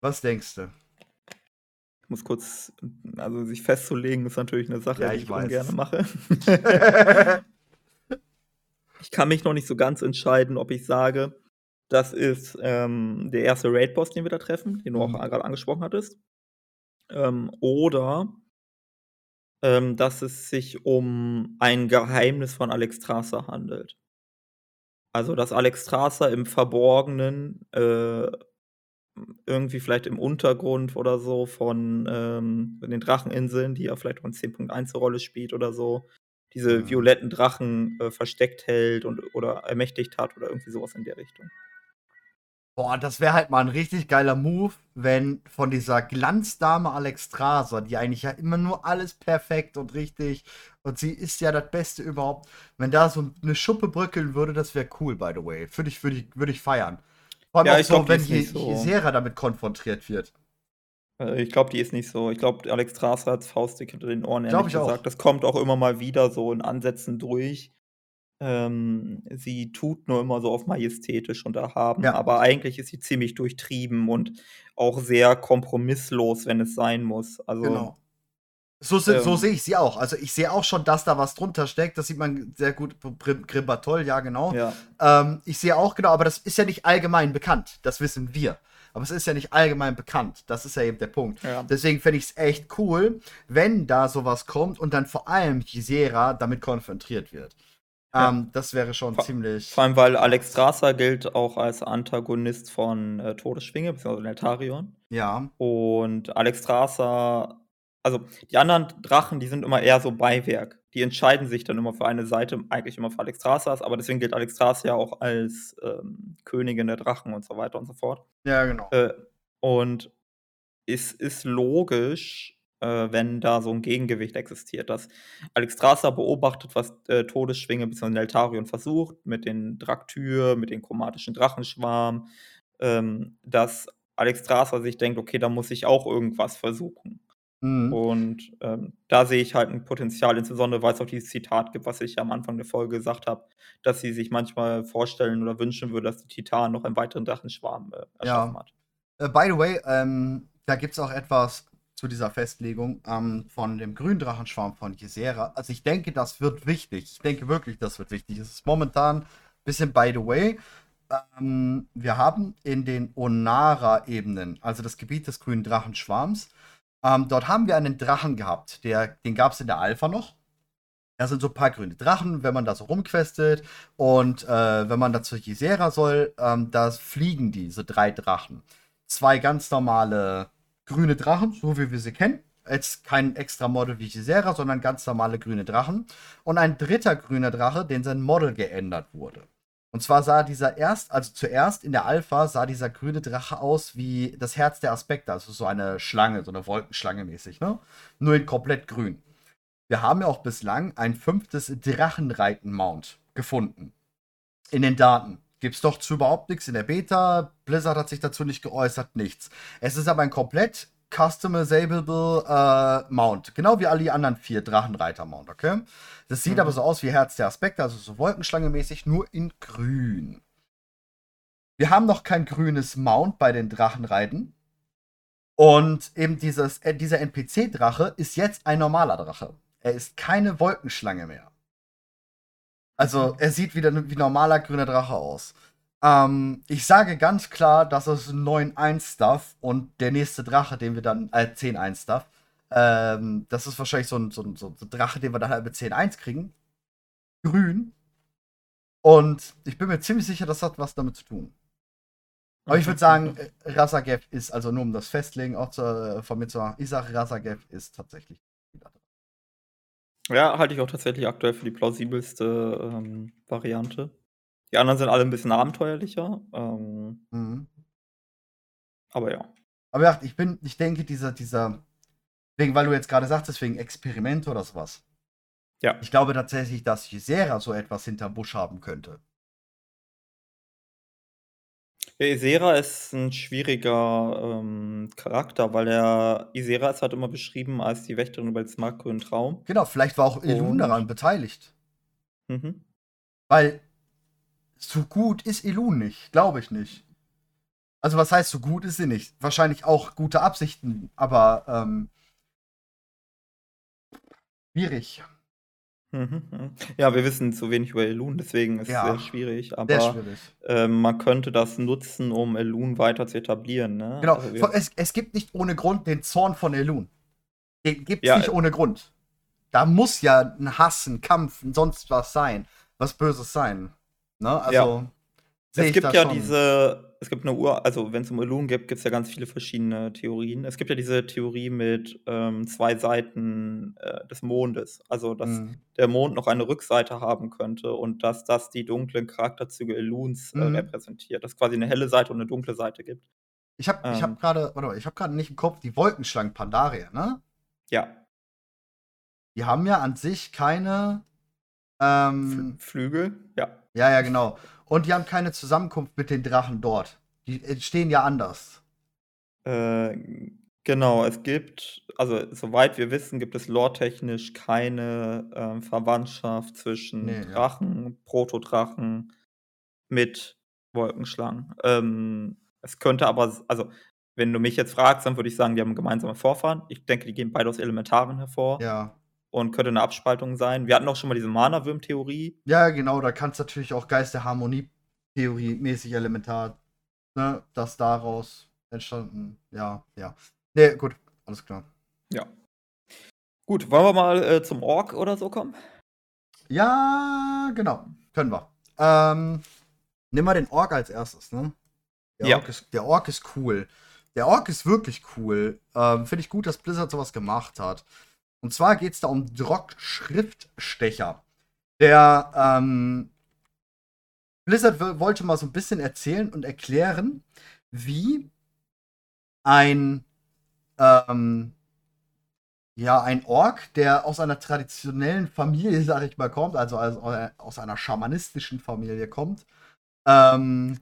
Was denkst du?
Ich muss kurz, also sich festzulegen, ist natürlich eine Sache,
Ja,
die
ich
ich
weiß.
ungern mache. ich kann mich noch nicht so ganz entscheiden, ob ich sage, das ist ähm, der erste Raid-Boss, den wir da treffen, den du
Mhm.
auch gerade angesprochen hattest. Ähm, oder ähm, dass es sich um ein Geheimnis von Alex Strasser handelt. Also, dass Alex Strasser im Verborgenen äh, irgendwie vielleicht im Untergrund oder so von ähm, den Dracheninseln, die ja vielleicht auch in 10.1 eine Rolle spielt oder so, diese
Mhm.
violetten Drachen äh, versteckt hält und oder ermächtigt hat oder irgendwie sowas in der Richtung.
Boah, das wäre halt mal ein richtig geiler Move, wenn von dieser Glanzdame Alexstrasza, die eigentlich ja immer nur alles perfekt und richtig und sie ist ja das Beste überhaupt, wenn da so eine Schuppe bröckeln würde, das wäre cool, by the way. Würde ich, würde ich, würde ich feiern. Vor allem
Ja,
auch
ich
so,
glaub, die
wenn
nicht so.
Damit konfrontiert wird.
Äh, ich glaube, die ist nicht so. Ich glaube, Alex Strasser hat Faustdick hinter den Ohren,
Glaub
ehrlich
ich auch.
gesagt. Das kommt auch immer mal wieder so in Ansätzen durch. Ähm, sie tut nur immer so auf majestätisch und erhaben,
Ja.
aber eigentlich ist sie ziemlich durchtrieben und auch sehr kompromisslos, wenn es sein muss. Also,
Genau. So, se- so
Ähm.
sehe ich sie auch. Also ich sehe auch schon, dass da was drunter steckt. Das sieht man sehr gut. Grim- Grimbatol, ja, genau.
ja.
Ähm, ich sehe auch genau, aber das ist ja nicht allgemein bekannt. Das wissen wir. Aber es ist ja nicht allgemein bekannt. Das ist ja eben der Punkt.
ja.
Deswegen fände ich es echt cool, wenn da sowas kommt und dann vor allem Gisera damit konfrontiert wird.
Ja.
Ähm, das wäre schon
Vor-
ziemlich.
Vor allem, weil Alex Strasser gilt auch als Antagonist von äh, Todesschwinge, beziehungsweise Neltarion.
Ja.
Und Alex Strasser, also die anderen Drachen, die sind immer eher so Beiwerk. Die entscheiden sich dann immer für eine Seite, eigentlich immer für Alex Strasser, aber deswegen gilt Alex Strasser ja auch als ähm, Königin der Drachen und so weiter und so fort.
Ja, genau.
Äh, und es ist logisch, äh, wenn da so ein Gegengewicht existiert, dass Alex Strasser beobachtet, was äh, Todesschwinge bzw. Neltarion versucht, mit den Draktyr, mit den chromatischen Drachenschwarm, ähm, dass Alex Strasser sich denkt, okay, da muss ich auch irgendwas versuchen.
Mhm.
Und ähm, da sehe ich halt ein Potenzial, insbesondere weil es auch dieses Zitat gibt, was ich am Anfang der Folge gesagt habe, dass sie sich manchmal vorstellen oder wünschen würde, dass die Titan noch einen weiteren Drachenschwarm äh, erschaffen hat.
Äh, by the way, ähm, da gibt es auch etwas zu dieser Festlegung ähm, von dem Gründrachenschwarm von Ysera. Also ich denke, das wird wichtig. Ich denke wirklich, das wird wichtig. Es ist momentan ein bisschen by the way. Ähm, wir haben in den Onara-Ebenen, also das Gebiet des grünen Drachenschwarms, ähm, dort haben wir einen Drachen gehabt. Der, den gab es in der Alpha noch. Da sind so ein paar grüne Drachen, wenn man da so rumquestet. Und äh, wenn man da zur Ysera soll, ähm, da fliegen die, so drei Drachen. Zwei ganz normale grüne Drachen, so wie wir sie kennen. Jetzt kein extra Model wie Gisera, sondern ganz normale grüne Drachen. Und ein dritter grüner Drache, den sein Model geändert wurde. Und zwar sah dieser erst, also zuerst in der Alpha sah dieser grüne Drache aus wie das Herz der Aspekte, also so eine Schlange, so eine Wolkenschlange mäßig, ne? Nur in komplett grün. Wir haben ja auch bislang ein fünftes Drachenreiten-Mount gefunden. In den Daten. Gibt's doch zu überhaupt nichts in der Beta. Blizzard hat sich dazu nicht geäußert, nichts. Es ist aber ein komplett customizable äh, Mount. Genau wie alle die anderen vier Drachenreiter-Mount, okay? Das sieht mhm. aber so aus wie Herz der Aspekte, also so Wolkenschlange-mäßig, nur in grün. Wir haben noch kein grünes Mount bei den Drachenreiten. Und eben dieses, äh, dieser NPC-Drache ist jetzt ein normaler Drache. Er ist keine Wolkenschlange mehr. Also, er sieht wieder wie normaler grüner Drache aus. Ähm, ich sage ganz klar, dass es ein 9-1-Stuff und der nächste Drache, den wir dann, äh, 10-1-Stuff, ähm, das ist wahrscheinlich so ein, so, ein, so ein Drache, den wir dann halt mit 10-1 kriegen. Grün. Und ich bin mir ziemlich sicher, das hat was damit zu tun. Aber ich würde sagen, äh, Razagev ist, also nur um das Festlegen, auch zu, äh, von mir zu machen, ich sage, Razagev ist tatsächlich.
Ja, halte ich auch tatsächlich aktuell für die plausibelste ähm, Variante. Die anderen sind alle ein bisschen abenteuerlicher. Ähm, mhm. Aber ja.
Aber ja, ich bin, ich denke, dieser, dieser, wegen, weil du jetzt gerade sagst, wegen Experiment oder sowas. Ja. Ich glaube tatsächlich, dass Ysera so etwas hinterm Busch haben könnte.
Isera ist ein schwieriger ähm, Charakter, weil er Isera ist halt immer beschrieben als die Wächterin über den smartgrünen Traum.
Genau, vielleicht war auch Elun daran beteiligt. Mhm. Weil so gut ist Elun nicht, glaube ich nicht. Also was heißt, so gut ist sie nicht? Wahrscheinlich auch gute Absichten, aber ähm, schwierig.
Mhm. Ja, wir wissen zu wenig über Elun, deswegen ist es sehr schwierig. Aber schwierig. ähm, man könnte das nutzen, um Elun weiter zu etablieren. Ne?
Genau, Also es, es gibt nicht ohne Grund den Zorn von Elun. Den gibt es Ja, nicht ohne Grund. Da muss ja ein Hass, ein Kampf, ein sonst was sein. Was Böses sein. Ne? Also,
ja. Es gibt ja schon. diese, es gibt eine Uhr, also wenn es um Elun geht, gibt es ja ganz viele verschiedene Theorien. Es gibt ja diese Theorie mit ähm, zwei Seiten äh, des Mondes. Also, dass mhm. der Mond noch eine Rückseite haben könnte und dass das die dunklen Charakterzüge Eluns äh, mhm. repräsentiert. Dass es quasi eine helle Seite und eine dunkle Seite gibt.
Ich habe ähm, hab gerade, warte mal, ich habe gerade nicht im Kopf die Wolkenschlangen Pandaria, ne?
Ja.
Die haben ja an sich keine ähm,
Flügel, ja.
Ja, ja, genau. Und die haben keine Zusammenkunft mit den Drachen dort. Die stehen ja anders.
Äh, genau, es gibt, also soweit wir wissen, gibt es lore-technisch keine äh, Verwandtschaft zwischen nee, Drachen, ja. Protodrachen mit Wolkenschlangen. Ähm, es könnte aber, also wenn du mich jetzt fragst, dann würde ich sagen, die haben gemeinsame Vorfahren. Ich denke, die gehen beide aus Elementaren hervor.
Ja
und könnte eine Abspaltung sein. Wir hatten auch schon mal diese Mana-Würm-Theorie.
Ja, genau, da kann es natürlich auch Geist der Harmonie-Theorie mäßig elementar, ne, das daraus entstanden. Ja, ja. Ne, gut, alles klar.
Ja. Gut, wollen wir mal äh, zum Ork oder so kommen?
Ja, genau, können wir. Ähm, nimm mal den Ork als erstes, ne? Der, ja. Ork ist, der Ork ist cool. Der Ork ist wirklich cool. Ähm, Finde ich gut, dass Blizzard sowas gemacht hat. Und zwar geht es da um Drock Schriftstecher. Der ähm, Blizzard wollte mal so ein bisschen erzählen und erklären, wie ein ähm, ja, ein Ork, der aus einer traditionellen Familie, sag ich mal, kommt, also aus einer schamanistischen Familie kommt, ähm,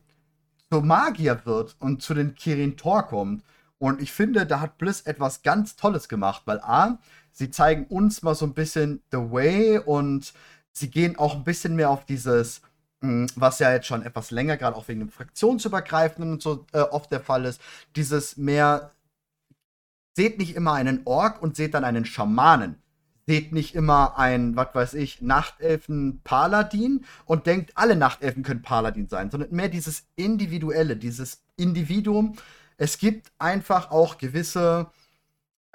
zur Magier wird und zu den Kirin Tor kommt. Und ich finde, da hat Bliss etwas ganz Tolles gemacht, weil A, sie zeigen uns mal so ein bisschen the way und sie gehen auch ein bisschen mehr auf dieses, hm, was ja jetzt schon etwas länger, gerade auch wegen dem Fraktionsübergreifenden und so äh, oft der Fall ist, dieses mehr seht nicht immer einen Ork und seht dann einen Schamanen. Seht nicht immer ein, was weiß ich, Nachtelfen-Paladin und denkt, alle Nachtelfen können Paladin sein, sondern mehr dieses Individuelle, dieses Individuum. Es gibt einfach auch gewisse.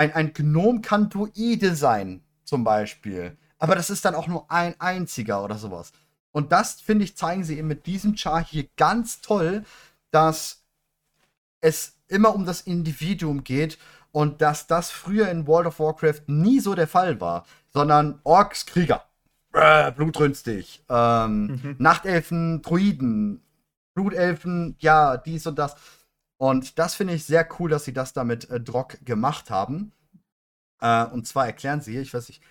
Ein, ein Gnom kann Druide sein, zum Beispiel. Aber das ist dann auch nur ein einziger oder sowas. Und das, finde ich, zeigen sie eben mit diesem Char hier ganz toll, dass es immer um das Individuum geht und dass das früher in World of Warcraft nie so der Fall war, sondern Orks, Krieger, äh, blutrünstig, ähm, mhm. Nachtelfen, Druiden, Blutelfen, ja, dies und das. Und das finde ich sehr cool, dass sie das damit äh, Drock gemacht haben. Äh, und zwar erklären sie, ich weiß nicht,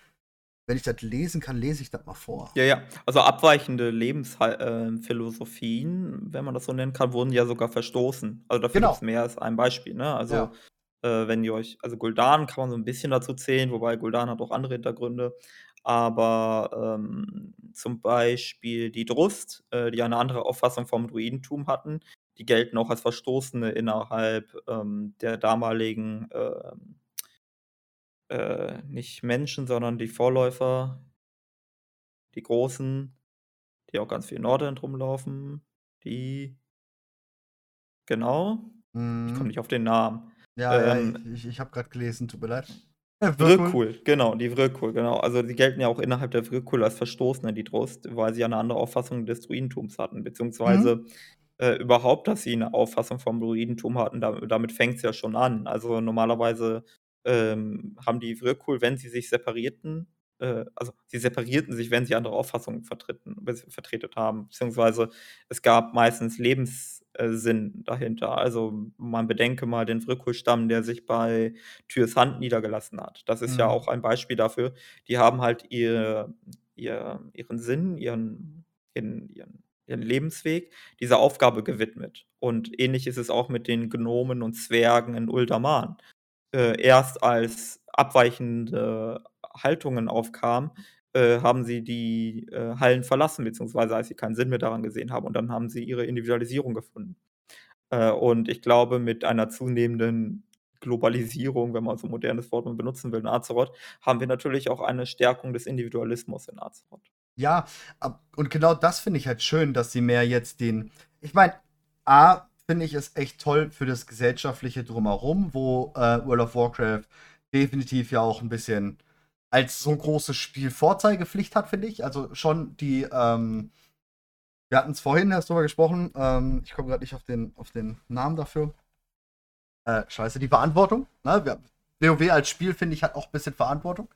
wenn ich das lesen kann, lese ich das mal vor.
Ja, ja. Also abweichende Lebensphilosophien, äh, wenn man das so nennen kann, wurden ja sogar verstoßen. Also dafür genau. gibt es mehr als ein Beispiel. Ne? Also ja. äh, wenn ihr euch, also Guldan kann man so ein bisschen dazu zählen, wobei Guldan hat auch andere Hintergründe. Aber ähm, zum Beispiel die Drust, äh, die eine andere Auffassung vom Druidentum hatten, die gelten auch als Verstoßene innerhalb ähm, der damaligen ähm, äh, nicht Menschen, sondern die Vorläufer, die Großen, die auch ganz viel in Nordend rumlaufen, die genau, mhm. ich komme nicht auf den Namen.
Ja, ähm, ja ich, ich habe gerade gelesen, tut mir leid.
Vrykul, genau, die Vrykul, genau. Also die gelten ja auch innerhalb der Vrykul als Verstoßene, die Trost, weil sie ja eine andere Auffassung des Druidentums hatten, beziehungsweise mhm. Äh, überhaupt, dass sie eine Auffassung vom Druidentum hatten, da, damit fängt es ja schon an. Also normalerweise ähm, haben die Wirkul, wenn sie sich separierten, äh, also sie separierten sich, wenn sie andere Auffassungen vertreten, vertretet haben, beziehungsweise es gab meistens Lebenssinn dahinter. Also man bedenke mal den Vrykul-Stamm, der sich bei Tyrs Hand niedergelassen hat. Das ist mhm. ja auch ein Beispiel dafür. Die haben halt ihr, ihr, ihren Sinn, ihren, ihren, ihren ihren Lebensweg dieser Aufgabe gewidmet. Und ähnlich ist es auch mit den Gnomen und Zwergen in Uldaman äh, erst als abweichende Haltungen aufkamen, äh, haben sie die äh, Hallen verlassen, beziehungsweise als sie keinen Sinn mehr daran gesehen haben. Und dann haben sie ihre Individualisierung gefunden. Äh, und ich glaube, mit einer zunehmenden Globalisierung, wenn man so ein modernes Wort benutzen will, in Azeroth, haben wir natürlich auch eine Stärkung des Individualismus in Azeroth.
Ja, und genau das finde ich halt schön, dass sie mehr jetzt den. Ich meine, A, finde ich es echt toll für das gesellschaftliche Drumherum, wo äh, World of Warcraft definitiv ja auch ein bisschen als so großes Spiel Vorzeigepflicht hat, finde ich. Also schon die, ähm, wir hatten es vorhin erst drüber gesprochen, ähm, ich komme gerade nicht auf den, auf den Namen dafür. Äh, scheiße, die Verantwortung. Ne? WoW als Spiel, finde ich, hat auch ein bisschen Verantwortung.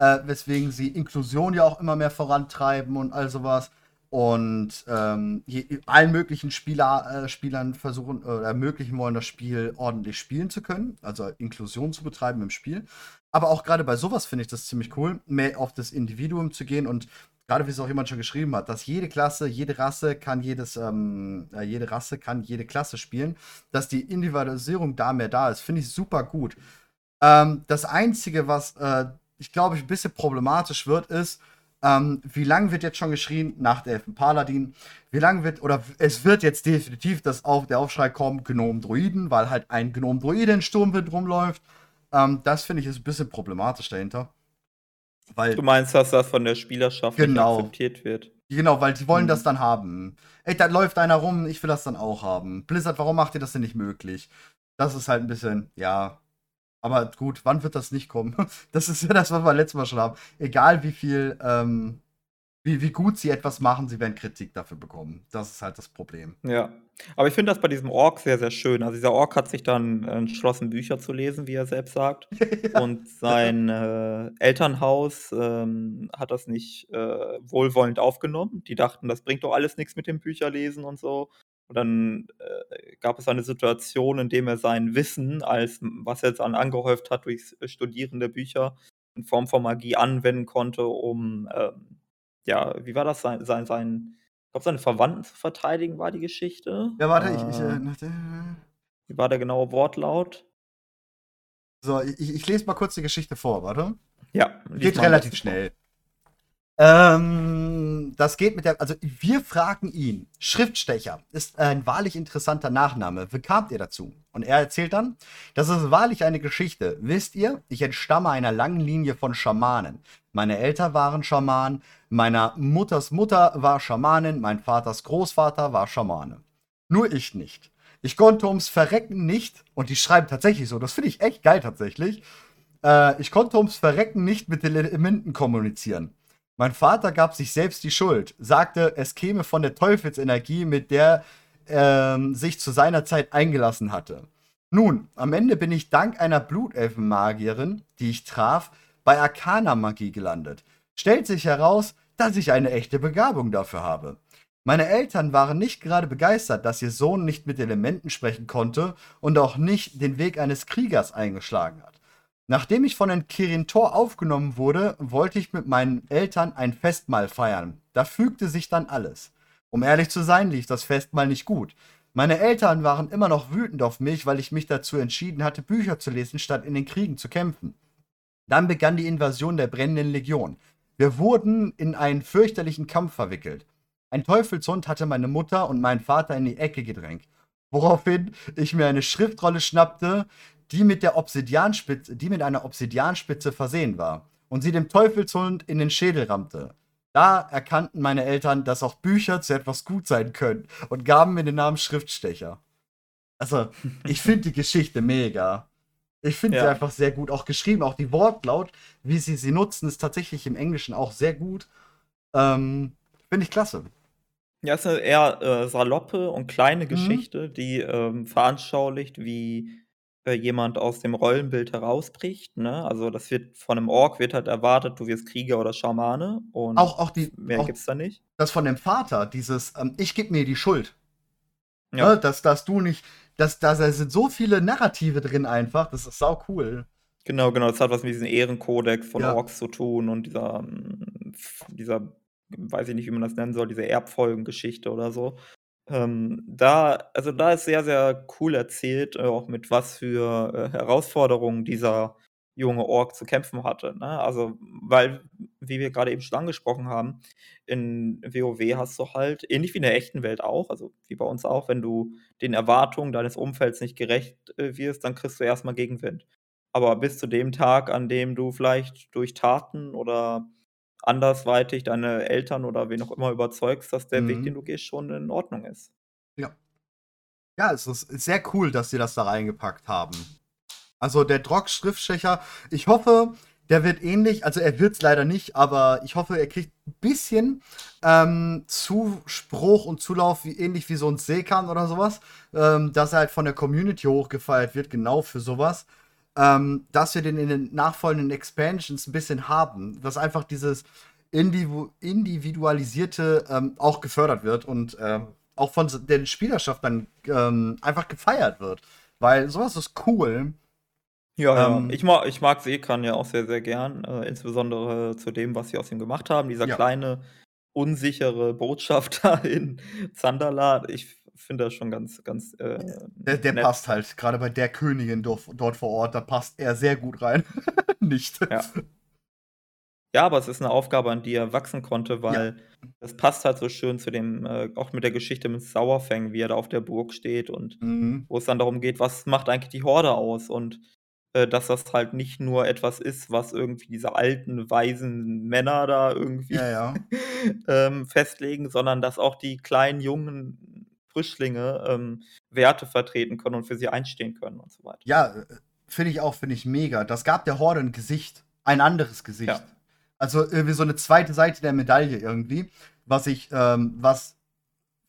Äh, weswegen sie Inklusion ja auch immer mehr vorantreiben und all sowas und ähm, allen möglichen Spieler, äh, Spielern versuchen oder ermöglichen wollen, das Spiel ordentlich spielen zu können, also Inklusion zu betreiben im Spiel. Aber auch gerade bei sowas finde ich das ziemlich cool, mehr auf das Individuum zu gehen und gerade wie es auch jemand schon geschrieben hat, dass jede Klasse, jede Rasse kann jedes, ähm, äh, jede Rasse kann jede Klasse spielen, dass die Individualisierung da mehr da ist, finde ich super gut. Ähm, das Einzige, was äh, ich glaube ich ein bisschen problematisch wird, ist, ähm, wie lange wird jetzt schon geschrien nach der Elfen Paladin? Wie lange wird, oder es wird jetzt definitiv das auf, der Aufschrei kommen, Gnom-Druiden, weil halt ein Gnom-Druide in Sturmwind rumläuft. Ähm, das finde ich ist ein bisschen problematisch dahinter.
Weil, du meinst, dass das von der Spielerschaft
genau,
nicht akzeptiert wird?
Genau, weil sie wollen mhm. das dann haben. Ey, da läuft einer rum, ich will das dann auch haben. Blizzard, warum macht ihr das denn nicht möglich? Das ist halt ein bisschen, ja, aber gut, wann wird das nicht kommen? Das ist ja das, was wir letztes Mal schon haben. Egal wie viel, ähm, wie, wie gut sie etwas machen, sie werden Kritik dafür bekommen. Das ist halt das Problem.
Ja. Aber ich finde das bei diesem Ork sehr, sehr schön. Also dieser Ork hat sich dann entschlossen, Bücher zu lesen, wie er selbst sagt. ja. Und sein äh, Elternhaus ähm, hat das nicht äh, wohlwollend aufgenommen. Die dachten, das bringt doch alles nichts mit dem Bücherlesen und so. Und dann äh, gab es eine Situation, in dem er sein Wissen, als was er jetzt an angehäuft hat durch Studieren der Bücher, in Form von Magie anwenden konnte, um, ähm, ja, wie war das, sein, sein, sein ich glaube, seine Verwandten zu verteidigen, war die Geschichte.
Ja, warte, äh, ich, ich, äh, äh,
Wie war der genaue Wortlaut?
So, ich, ich lese mal kurz die Geschichte vor, warte.
Ja.
Geht relativ schnell. Ähm, das geht mit der, also wir fragen ihn, Schriftstecher ist ein wahrlich interessanter Nachname. Wie kamt ihr dazu? Und er erzählt dann, das ist wahrlich eine Geschichte. Wisst ihr, ich entstamme einer langen Linie von Schamanen. Meine Eltern waren Schamanen, meiner Mutters Mutter war Schamanin, mein Vaters Großvater war Schamane. Nur ich nicht. Ich konnte ums Verrecken nicht, und die schreiben tatsächlich so, das finde ich echt geil tatsächlich, äh, ich konnte ums Verrecken nicht mit den Elementen kommunizieren. Mein Vater gab sich selbst die Schuld, sagte, es käme von der Teufelsenergie, mit der er ähm, sich zu seiner Zeit eingelassen hatte. Nun, am Ende bin ich dank einer Blutelfenmagierin, die ich traf, bei Arcana-Magie gelandet. Stellt sich heraus, dass ich eine echte Begabung dafür habe. Meine Eltern waren nicht gerade begeistert, dass ihr Sohn nicht mit Elementen sprechen konnte und auch nicht den Weg eines Kriegers eingeschlagen hat. Nachdem ich von den Kirin Tor aufgenommen wurde, wollte ich mit meinen Eltern ein Festmahl feiern. Da fügte sich dann alles. Um ehrlich zu sein, lief das Festmahl nicht gut. Meine Eltern waren immer noch wütend auf mich, weil ich mich dazu entschieden hatte, Bücher zu lesen, statt in den Kriegen zu kämpfen. Dann begann die Invasion der brennenden Legion. Wir wurden in einen fürchterlichen Kampf verwickelt. Ein Teufelshund hatte meine Mutter und meinen Vater in die Ecke gedrängt, woraufhin ich mir eine Schriftrolle schnappte, die mit, der Obsidianspitze, die mit einer Obsidianspitze versehen war und sie dem Teufelshund in den Schädel rammte. Da erkannten meine Eltern, dass auch Bücher zu etwas gut sein können und gaben mir den Namen Schriftstecher. Also, ich finde die Geschichte mega. Ich finde ja. sie einfach sehr gut auch geschrieben. Auch die Wortlaut, wie sie sie nutzen, ist tatsächlich im Englischen auch sehr gut. Ähm, finde ich klasse.
Ja, es ist eine eher äh, saloppe und kleine mhm. Geschichte, die ähm, veranschaulicht, wie äh, jemand aus dem Rollenbild herausbricht. Ne? Also das wird von einem Ork wird halt erwartet, du wirst Krieger oder Schamane und
auch, auch die,
mehr
auch
gibt's da nicht.
Das von dem Vater, dieses ähm, Ich gebe mir die Schuld. Ja. Ne? Dass, dass du nicht, dass, dass da sind so viele Narrative drin einfach, das ist sau cool.
Genau, genau, das hat was mit diesem Ehrenkodex von ja. Orks zu tun und dieser, ähm, dieser, weiß ich nicht, wie man das nennen soll, diese Erbfolgengeschichte oder so. Ähm, da also, da ist sehr, sehr cool erzählt, äh, auch mit was für, äh, Herausforderungen dieser junge Ork zu kämpfen hatte, ne? Also, weil, wie wir gerade eben schon angesprochen haben, in WoW hast du halt ähnlich wie in der echten Welt auch, also wie bei uns auch, wenn du den Erwartungen deines Umfelds nicht gerecht, äh, wirst, dann kriegst du erstmal Gegenwind. Aber bis zu dem Tag, an dem du vielleicht durch Taten oder andersweitig deine Eltern oder wen auch immer überzeugst, dass der Weg, den mhm. du gehst, schon in Ordnung ist.
Ja. Ja, es ist sehr cool, dass sie das da reingepackt haben. Also der Drock-Schriftstecher, ich hoffe, der wird ähnlich, also er wird es leider nicht, aber ich hoffe, er kriegt ein bisschen ähm, Zuspruch und Zulauf, wie, ähnlich wie so ein Seekan oder sowas, ähm, dass er halt von der Community hochgefeiert wird, genau für sowas ähm, dass wir den in den nachfolgenden Expansions ein bisschen haben, dass einfach dieses Individu individualisierte ähm, auch gefördert wird und ähm, auch von der Spielerschaft dann ähm, einfach gefeiert wird. Weil sowas ist cool.
Ja, ja. Ähm, ich, mag, ich mag Seekan ja auch sehr, sehr gern, äh, insbesondere zu dem, was sie aus ihm gemacht haben. Dieser ja. kleine, unsichere Botschafter in Zandalar. Ich finde das schon ganz, ganz. Äh,
der, der passt halt, gerade bei der Königin dort, dort vor Ort, da passt er sehr gut rein. Nicht.
Ja. Ja, aber es ist eine Aufgabe, an die er wachsen konnte, weil ja. das passt halt so schön zu dem, äh, auch mit der Geschichte mit Sauerfang, wie er da auf der Burg steht und mhm. wo es dann darum geht, was macht eigentlich die Horde aus und äh, dass das halt nicht nur etwas ist, was irgendwie diese alten, weisen Männer da irgendwie
ja, ja.
ähm, festlegen, sondern dass auch die kleinen, jungen Frischlinge ähm, Werte vertreten können und für sie einstehen können und so weiter.
Ja, äh, finde ich auch, finde ich mega. Das gab der Horde ein Gesicht, ein anderes Gesicht. Ja. Also irgendwie so eine zweite Seite der Medaille irgendwie, was ich, ähm, was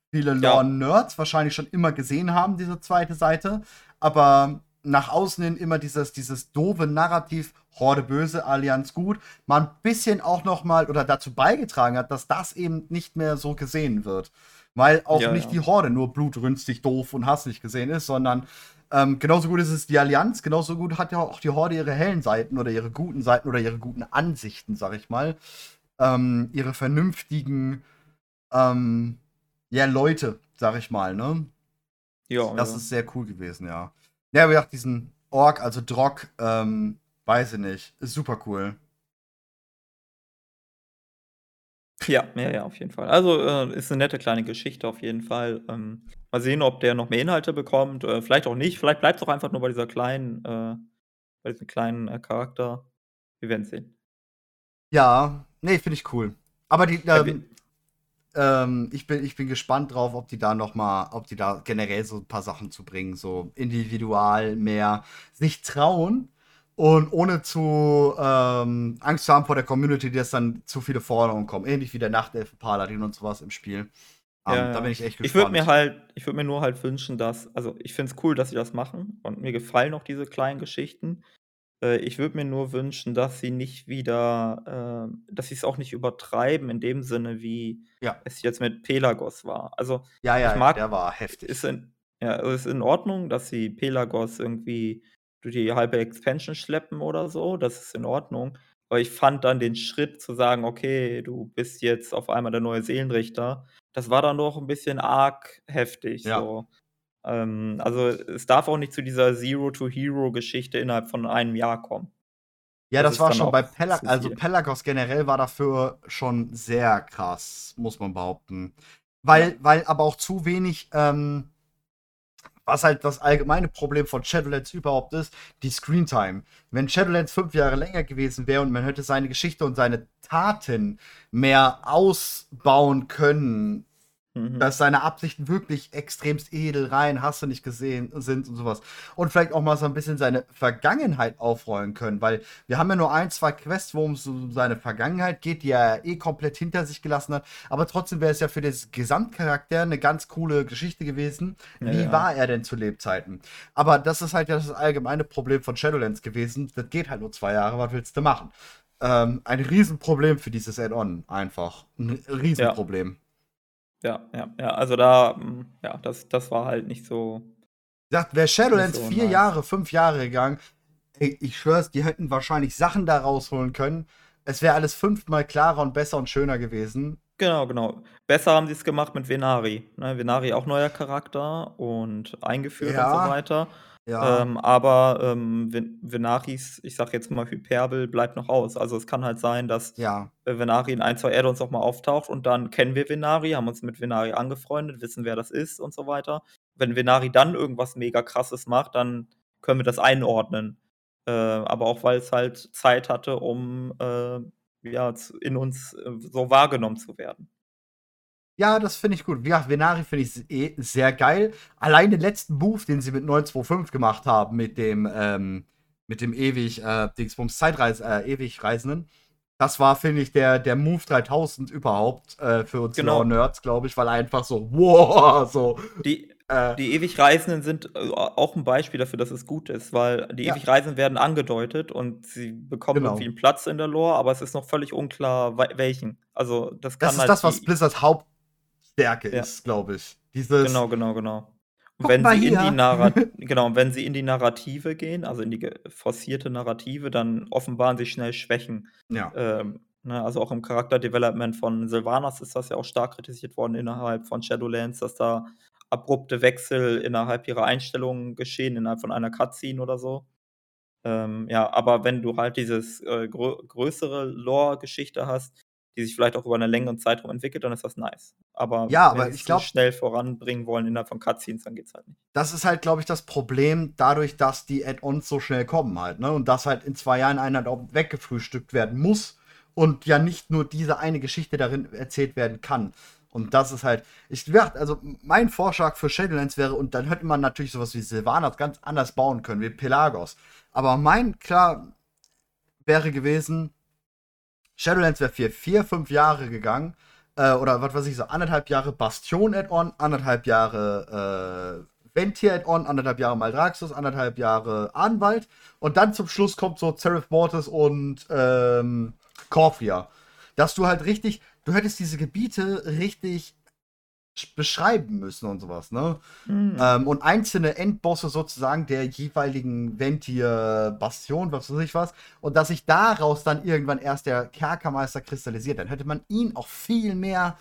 viele Lore-Nerds wahrscheinlich schon immer gesehen haben, diese zweite Seite, aber nach außen hin immer dieses, dieses doofe Narrativ, Horde böse, Allianz gut, mal ein bisschen auch noch mal oder dazu beigetragen hat, dass das eben nicht mehr so gesehen wird. Weil auch ja, nicht ja. die Horde nur blutrünstig, doof und hasslich gesehen ist, sondern ähm, genauso gut ist es die Allianz, genauso gut hat ja auch die Horde ihre hellen Seiten oder ihre guten Seiten oder ihre guten Ansichten, sag ich mal. Ähm, ihre vernünftigen ähm, ja, Leute, sag ich mal, ne? Ja. Das ja. ist sehr cool gewesen, ja. Ja, wie gesagt, diesen Ork, also Drock, ähm, weiß ich nicht, ist super cool.
Ja, ja, ja, auf jeden Fall. Also, äh, ist eine nette kleine Geschichte auf jeden Fall. Ähm, mal sehen, ob der noch mehr Inhalte bekommt, äh, vielleicht auch nicht. Vielleicht bleibt es auch einfach nur bei dieser kleinen äh, bei diesem kleinen, äh, Charakter. Wir werden sehen.
Ja, ne, finde ich cool. Aber die, ähm, ähm, ich bin, ich bin gespannt drauf, ob die da noch mal, ob die da generell so ein paar Sachen zu bringen, so individual mehr sich trauen und ohne zu ähm, Angst zu haben vor der Community, dass dann zu viele Forderungen kommen. Ähnlich wie der Nachtelfe Paladin und sowas im Spiel. Ähm,
Ja,
da bin ich echt
Ich würde mir
gespannt.
halt ich würde mir nur halt wünschen, dass also, ich finde es cool, dass sie das machen und mir gefallen auch diese kleinen Geschichten. Äh, ich würde mir nur wünschen, dass sie nicht wieder ähm, dass sie es auch nicht übertreiben in dem Sinne, wie
Ja.
es jetzt mit Pelagos war. Also,
Ja,
ich
ja,
mag
der war
ist
heftig.
in ja, also, ist in Ordnung, dass sie Pelagos irgendwie durch die halbe Expansion schleppen oder so, das ist in Ordnung. Aber ich fand dann den Schritt zu sagen: „Okay, du bist jetzt auf einmal der neue Seelenrichter“, das war dann doch 'n bisschen arg heftig
Ja.
so. Ähm, also, es darf auch nicht zu dieser Zero-to-Hero-Geschichte innerhalb von einem Jahr kommen.
Ja,
Das
das war schon bei
auch
Pela
zu
also. Pelagos generell war dafür schon sehr krass, muss man behaupten.
Ja.
Weil weil aber auch zu wenig, ähm was halt das allgemeine Problem von Shadowlands überhaupt ist, die Screentime. Wenn Shadowlands 5 Jahre länger gewesen wäre und man hätte seine Geschichte und seine Taten mehr ausbauen können,
Mhm.
dass seine Absichten wirklich extremst edel rein, hast du nicht gesehen, sind und sowas. Und vielleicht auch mal so ein bisschen seine Vergangenheit aufrollen können, weil wir haben ja nur ein, zwei Quests, wo es um seine Vergangenheit geht, die er eh komplett hinter sich gelassen hat. Aber trotzdem wäre es ja für das Gesamtcharakter eine ganz coole Geschichte gewesen.
Ja,
Wie
ja.
war er denn zu Lebzeiten? Aber das ist halt ja das allgemeine Problem von Shadowlands gewesen. Das geht halt nur zwei Jahre, was willst du machen? Ähm, ein Riesenproblem für dieses Add-on, einfach. Ein. Riesenproblem.
Ja, ja, ja. Also, da hm, ja, das das war halt nicht so
Sagt, wäre Shadowlands
so
vier
nice.
Jahre, fünf Jahre gegangen, ey, ich schwör's, die hätten wahrscheinlich Sachen da rausholen können. Es wäre alles fünfmal klarer und besser und schöner gewesen.
Genau, genau. Besser haben sie's gemacht mit Venari, ne? Venari auch neuer Charakter und eingeführt und so
Ja,
weiter.
Ja.
Ähm, aber, ähm, Ven Venaris, ich sage jetzt mal Hyperbel, bleibt noch aus. Also, es kann halt sein, dass,
Ja.
äh, Venari in ein, 2 Add-ons noch mal auftaucht und dann kennen wir Venari, haben uns mit Venari angefreundet, wissen, wer das ist und so weiter. Wenn Venari dann irgendwas mega Krasses macht, dann können wir das einordnen. Äh, aber auch, weil's halt Zeit hatte, um, äh, ja, in uns, äh, so wahrgenommen zu werden.
Ja, das finde ich gut. Ja, Venari finde ich eh sehr geil. Allein den letzten Move, den sie mit 925 gemacht haben, mit dem, ähm mit dem ewig, äh, Dingsbums Zeitreis äh, Ewigreisenden. Das war, finde ich, der der Move 3000 überhaupt, äh, für uns
Genau.
Lore-Nerds, glaube ich, weil einfach so, wow, so,
Die
äh
die Ewigreisenden sind, äh, auch 'n Beispiel dafür, dass es gut ist, weil die
Ja.
Ewigreisenden werden angedeutet und sie bekommen irgendwie
Genau.
'n Platz in der Lore, aber es ist noch völlig unklar, welchen. Also, das
Das
kann
ist
halt
das, was Blizzards Hauptstärke
Ja.
ist, glaube ich. Dieses
Genau, genau, genau. Und wenn sie in die genau, und wenn sie in die Narrative gehen, also in die forcierte Narrative, dann offenbaren sich schnell Schwächen.
Ja.
Ähm, ne, also auch im Charakter-Development von Sylvanas ist das ja auch stark kritisiert worden innerhalb von Shadowlands, dass da abrupte Wechsel innerhalb ihrer Einstellungen geschehen, innerhalb von einer Cutscene oder so. Ähm, ja, aber wenn du halt dieses, äh, grö größere Lore-Geschichte hast, die sich vielleicht auch über 'ne längeren Zeitraum entwickelt, dann ist das nice. Aber
Ja,
wenn
aber ich glaube
schnell voranbringen wollen innerhalb von Cutscenes, dann geht's halt nicht.
das ist halt, glaube ich, das Problem dadurch, dass die Add-ons so schnell kommen halt, ne? Und dass halt in 2 Jahren einer weggefrühstückt werden muss und ja nicht nur diese eine Geschichte darin erzählt werden kann. Und das ist halt ich ja, also mein Vorschlag für Shadowlands wäre und dann hätte man natürlich sowas wie Sylvanas ganz anders bauen können, wie Pelagos. Aber mein klar wäre gewesen, Shadowlands wäre für 4, 5 Jahre gegangen, äh, oder was weiß ich so, 1,5 Jahre Bastion-Add-on, 1,5 Jahre, äh, Ventir-Add-on, 1,5 Jahre Maldraxxus, 1,5 Jahre Ahnwald und dann zum Schluss kommt so Seraph Mortis und, ähm, Corphia. Dass du halt richtig du hättest diese Gebiete richtig beschreiben müssen und sowas, ne?
Mhm.
Ähm, und einzelne Endbosse sozusagen der jeweiligen Ventir Bastion, was weiß ich was, und dass sich daraus dann irgendwann erst der Kerkermeister kristallisiert. Dann hätte man ihm auch viel mehr,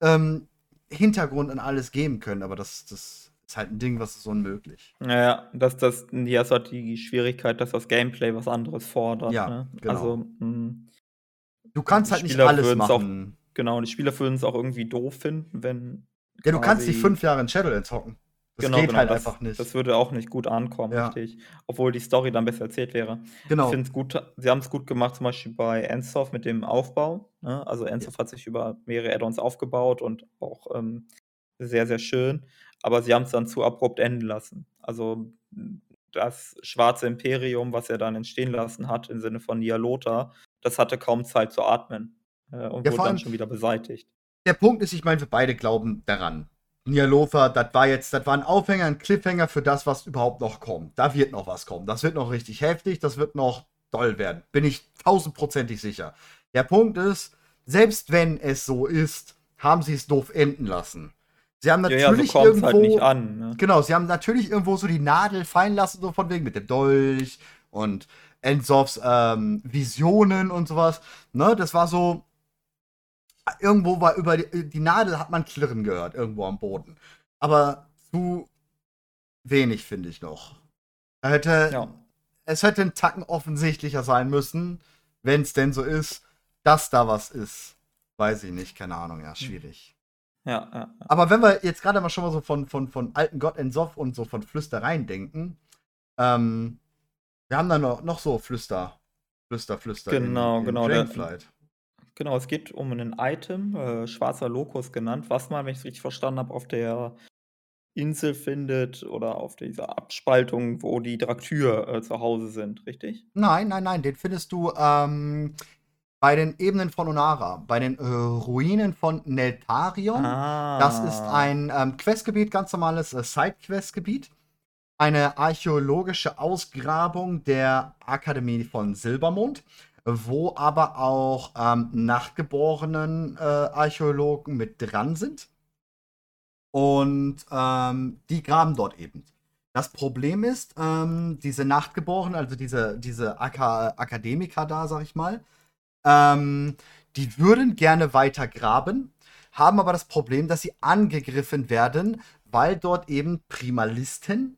ähm, Hintergrund und alles geben können, aber das das ist halt 'n Ding, was ist unmöglich.
Ja, ja, das das hier ist halt die Schwierigkeit, dass das Gameplay was anderes fordert,
Ja,
ne?
genau.
Also, hm
Du kannst halt nicht
Spieler
alles
würden's auch
machen.
Genau, die Spieler würden es auch irgendwie doof finden, wenn.
Ja, du kannst nicht fünf Jahre in Shadowlands hocken. Das
genau,
geht
genau,
halt
das,
einfach nicht.
Das würde auch nicht gut ankommen,
Ja.
richtig. Obwohl die Story dann besser erzählt wäre.
genau.
Ich finde es gut, sie haben es gut gemacht, zum Beispiel bei Ensoft mit dem Aufbau. Ne? Also Ensoft hat sich über mehrere Add-ons aufgebaut und auch ähm, sehr, sehr schön. Aber sie haben es dann zu abrupt enden lassen. Also das schwarze Imperium, was er dann entstehen lassen hat, im Sinne von Nialota, das hatte kaum Zeit zu atmen. Äh, und
Ja,
wurde dann schon wieder beseitigt.
Der Punkt ist, ich meine, wir beide glauben daran. Nialofa, das war jetzt, das war ein Aufhänger, ein Cliffhanger für das, was überhaupt noch kommt. Da wird noch was kommen. Das wird noch richtig heftig, das wird noch doll werden. Bin ich tausendprozentig sicher. Der Punkt ist, selbst wenn es so ist, haben sie es doof enden lassen. Sie haben
Ja, ja, so
natürlich
es
irgendwo.
halt nicht an. Ne?
Genau, sie haben natürlich irgendwo so die Nadel fallen lassen, so von wegen mit dem Dolch und Ensofs ähm, Visionen und sowas. Ne, das war so. Irgendwo war über die, die Nadel hat man klirren gehört, irgendwo am Boden. Aber zu wenig, finde ich noch. Da hätte,
Ja.
Es hätte ein Tacken offensichtlicher sein müssen, wenn es denn so ist, dass da was ist. Weiß ich nicht, keine Ahnung, ja, schwierig.
Ja, ja, ja.
Aber wenn wir jetzt gerade mal schon mal so von, von, von alten Gott Ensoff und so von Flüstereien denken, ähm, wir haben da noch, noch so Flüster, Flüster, Flüster.
Genau, genau, der-. Genau, es geht um ein Item, äh, schwarzer Lokus genannt, was man, wenn ich es richtig verstanden habe, auf der Insel findet oder auf dieser Abspaltung, wo die Draktyr äh, zu Hause sind, richtig?
Nein, nein, nein, den findest du ähm, bei den Ebenen von Onara, bei den äh, Ruinen von Neltarion.
Ah.
Das ist ein ähm, Questgebiet, ganz normales äh, Side-Quest-Gebiet. Eine archäologische Ausgrabung der Akademie von Silbermond, wo aber auch ähm, nachgeborenen äh, Archäologen mit dran sind. Und ähm, die graben dort eben. Das Problem ist, ähm, diese Nachtgeborenen, also diese, diese Aka Akademiker da, sag ich mal, ähm, die würden gerne weiter graben, haben aber das Problem, dass sie angegriffen werden, weil dort eben Primalisten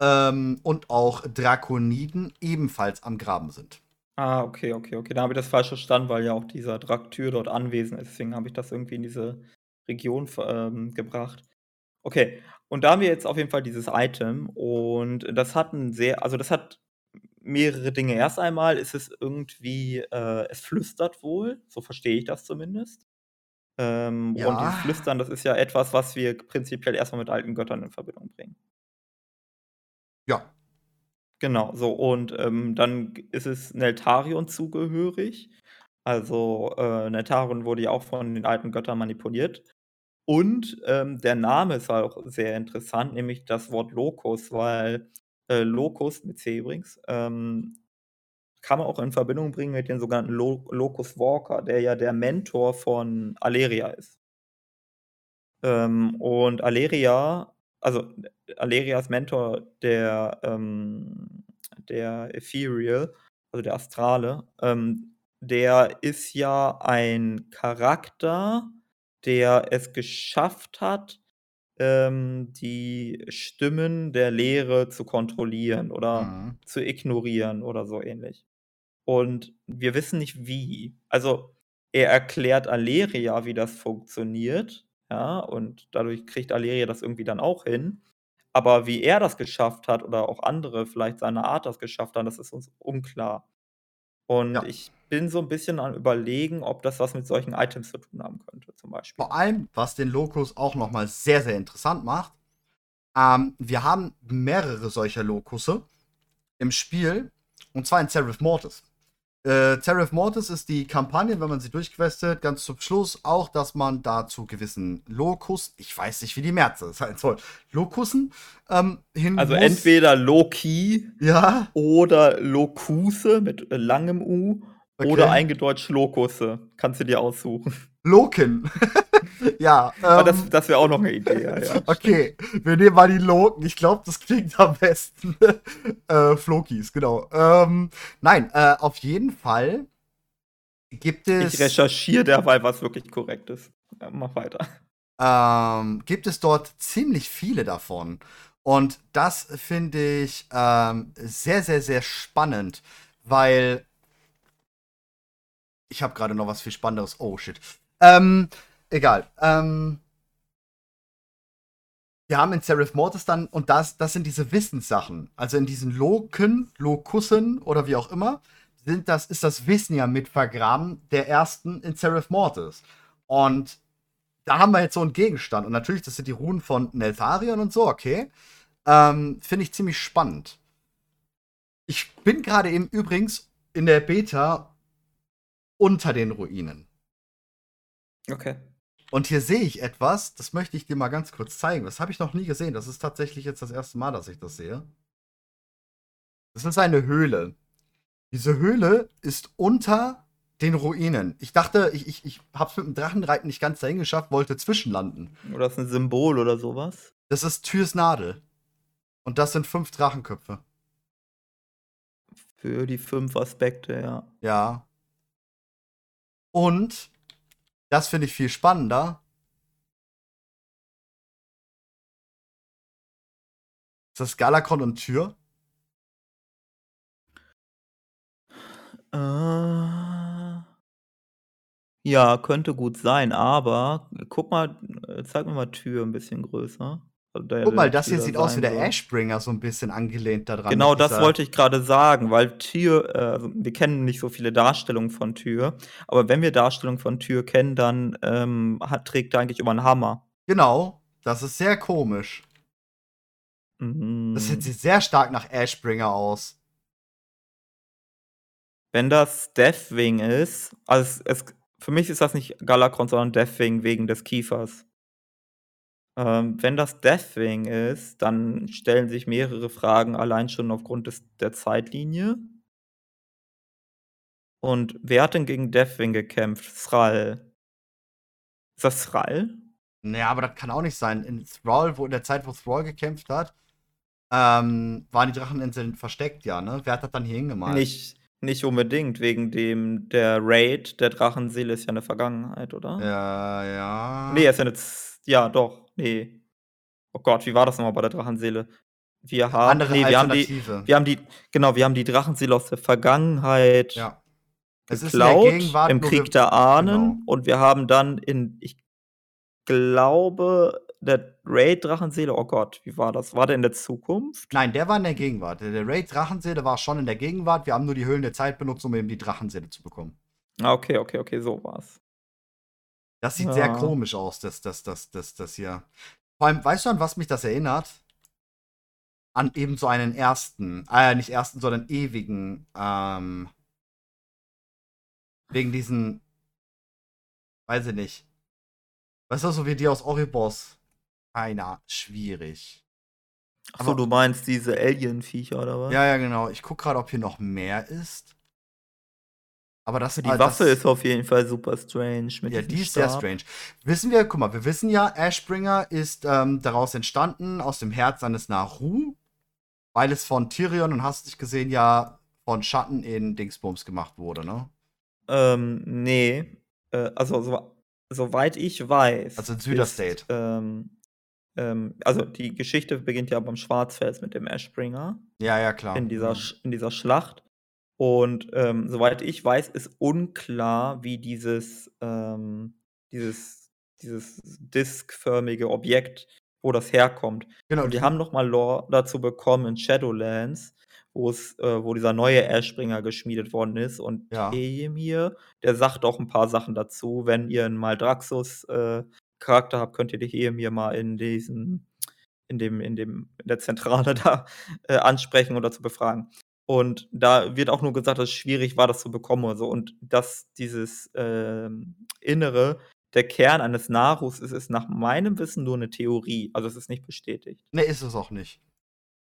ähm, und auch Drakoniden ebenfalls am Graben sind.
Ah, okay, okay, okay. Da habe ich das falsch verstanden, weil ja auch dieser Draktyr dort anwesend ist. Deswegen habe ich das irgendwie in diese Region ähm, gebracht. Okay, und da haben wir jetzt auf jeden Fall dieses Item und das hat ein sehr, also das hat mehrere Dinge. Erst einmal ist es irgendwie, äh, es flüstert wohl, so verstehe ich das zumindest. Ähm,
Ja.
Und dieses Flüstern, das ist ja etwas, was wir prinzipiell erstmal mit alten Göttern in Verbindung bringen.
Ja,
Genau, so und, ähm, dann ist es Neltarion zugehörig. Also, äh, Neltarion wurde ja auch von den alten Göttern manipuliert. Und, ähm, der Name ist auch sehr interessant, nämlich das Wort Locus, weil, äh, Locus mit C übrigens, ähm, kann man auch in Verbindung bringen mit dem sogenannten Lo Locus Walker, der ja der Mentor von Alleria ist. Ähm, und Alleria also, Alerias Mentor, der, ähm der Ethereal, also der Astrale, ähm, der ist ja ein Charakter, der es geschafft hat, ähm, die Stimmen der Lehre zu kontrollieren oder
Mhm.
zu ignorieren oder so ähnlich. Und wir wissen nicht wie. Also, er erklärt Aleria, wie das funktioniert, ja, und dadurch kriegt Aleria das irgendwie dann auch hin. Aber wie er das geschafft hat oder auch andere vielleicht seine Art das geschafft haben, das ist uns unklar. Und
Ja.
ich bin so ein bisschen am Überlegen, ob das was mit solchen Items zu tun haben könnte, zum Beispiel.
Vor allem, was den Locus auch noch mal sehr, sehr interessant macht, ähm, wir haben mehrere solcher Lokusse im Spiel, und zwar in Seraph Mortis. Äh, Seraph Mortis ist die Kampagne, wenn man sie durchquestet, ganz zum Schluss auch, dass man da zu gewissen Lokus, ich weiß nicht, wie die Mehrzahl sein soll, Lokussen ähm, hin
Also
muss.
entweder Loki
Ja,
oder Lokuse mit äh, langem U
Okay.
oder eingedeutscht Lokusse. Kannst du dir aussuchen.
Loken. ja,
Aber
ähm,
das das wäre auch noch eine Idee, ja, ja.
Okay, wir nehmen mal die Loken. Ich glaube, das klingt am besten. äh, Flokis, genau. Ähm, nein, äh, auf jeden Fall gibt es,
Ich recherchiere derweil, was wirklich korrekt ist. Ja, mach weiter.
ähm, gibt es dort ziemlich viele davon. Und das finde ich ähm, sehr, sehr, sehr spannend, weil ich habe gerade noch was viel Spannenderes. Oh shit. Ähm, egal. Ähm, wir haben in Seraph Mortis dann, und das, das sind diese Wissenssachen. Also in diesen Loken, Lokussen oder wie auch immer, sind das, ist das Wissen ja mit vergraben der ersten in Seraph Mortis. Und da haben wir jetzt so einen Gegenstand. Und natürlich, das sind die Runen von Neltharion und so, okay. Ähm, Finde ich ziemlich spannend. Ich bin gerade eben übrigens in der Beta unter den Ruinen.
Okay.
Und hier sehe ich etwas, das möchte ich dir mal ganz kurz zeigen. Das habe ich noch nie gesehen. Das ist tatsächlich jetzt das erste Mal, dass ich das sehe. Das ist eine Höhle. Diese Höhle ist unter den Ruinen. Ich dachte, ich, ich, ich habe es mit dem Drachenreiten nicht ganz dahin geschafft, wollte zwischenlanden.
Oder ist ein Symbol oder sowas?
Das ist Türs Nadel. Und das sind fünf Drachenköpfe.
Für die fünf Aspekte, ja.
Ja. Und das finde ich viel spannender. Ist das Galakron und Tür?
Äh, ja, könnte gut sein, aber guck mal, äh, zeig mir mal Tür ein bisschen größer.
Also Guck mal, das hier sieht aus wie der. Ashbringer, so ein bisschen angelehnt daran.
Genau, das wollte ich gerade sagen, weil Tür, äh, also wir kennen nicht so viele Darstellungen von Tür, aber wenn wir Darstellungen von Tür kennen, dann ähm, hat, trägt er eigentlich immer einen Hammer.
Genau, das ist sehr komisch. Mhm. Das sieht sehr stark nach Ashbringer aus.
Wenn das Deathwing ist, also es, es, für mich ist das nicht Galakron, sondern Deathwing wegen des Kiefers. Ähm, wenn das Deathwing ist, dann stellen sich mehrere Fragen allein schon aufgrund des, der Zeitlinie. Und wer hat denn gegen Deathwing gekämpft? Thrall. Ist das Thrall?
Naja, aber das kann auch nicht sein. In Thrall, wo in der Zeit, wo Thrall gekämpft hat, ähm, waren die Dracheninseln versteckt, ja, ne? Wer hat das dann hier hingemalt?
Nicht, nicht unbedingt, wegen dem, der Raid der Drachenseele ist ja eine Vergangenheit, oder?
Ja, ja.
Nee, er ist ja jetzt, ja, doch, nee. Oh Gott, wie war das nochmal bei der Drachenseele? Wir haben,
Andere
nee, wir haben die, wir haben die, genau, wir haben die Drachenseele aus der Vergangenheit
ja.
es geklaut, im Krieg der Ahnen, genau. und wir haben dann in, ich glaube, der Raid Drachenseele, oh Gott, wie war das? War der in der Zukunft?
Nein, der war in der Gegenwart. Der Raid Drachenseele war schon in der Gegenwart. Wir haben nur die Höhlen der Zeit benutzt, um eben die Drachenseele zu bekommen.
Ah, okay, okay, okay, so war's.
Das sieht ja. sehr komisch aus, das, das, das, das, das hier. Vor allem, weißt du, an was mich das erinnert? An eben so einen ersten, äh, nicht ersten, sondern ewigen, ähm, wegen diesen, weiß ich nicht. Weißt du, so wie die aus Oribos keiner schwierig.
Achso, du meinst diese Alien-Viecher oder was?
Ja, ja, genau. Ich gucke gerade, ob hier noch mehr ist. Aber das
Die also Waffe das, ist auf jeden Fall super strange.
ja, die ist sehr strange. Wissen wir, guck mal, wir wissen ja, Ashbringer ist ähm, daraus entstanden, aus dem Herz seines Naru, weil es von Tyrion und hast dich gesehen ja von Schatten in Dingsbums gemacht wurde, ne?
Ähm, nee. Äh, also, so, soweit ich weiß.
Also in Süderstate.
Ähm, ähm, also die Geschichte beginnt ja beim Schwarzfels mit dem Ashbringer.
Ja, ja, klar.
In dieser, mhm. in dieser Schlacht. Und ähm, soweit ich weiß, ist unklar, wie dieses, ähm, dieses, dieses diskförmige Objekt, wo das herkommt. Genau. Und die haben nochmal Lore dazu bekommen in Shadowlands, wo es, äh, wo dieser neue Ashbringer geschmiedet worden ist. Und ja. Emir, der sagt auch ein paar Sachen dazu. Wenn ihr einen Maldraxus äh, Charakter habt, könnt ihr die Emir mal in diesen, in dem, in dem, in der Zentrale da äh, ansprechen oder zu befragen. Und da wird auch nur gesagt, dass es schwierig war, das zu bekommen oder so. Und dass dieses äh, Innere der Kern eines Narus ist, ist nach meinem Wissen nur eine Theorie. Also es ist nicht bestätigt.
Nee, ist es auch nicht.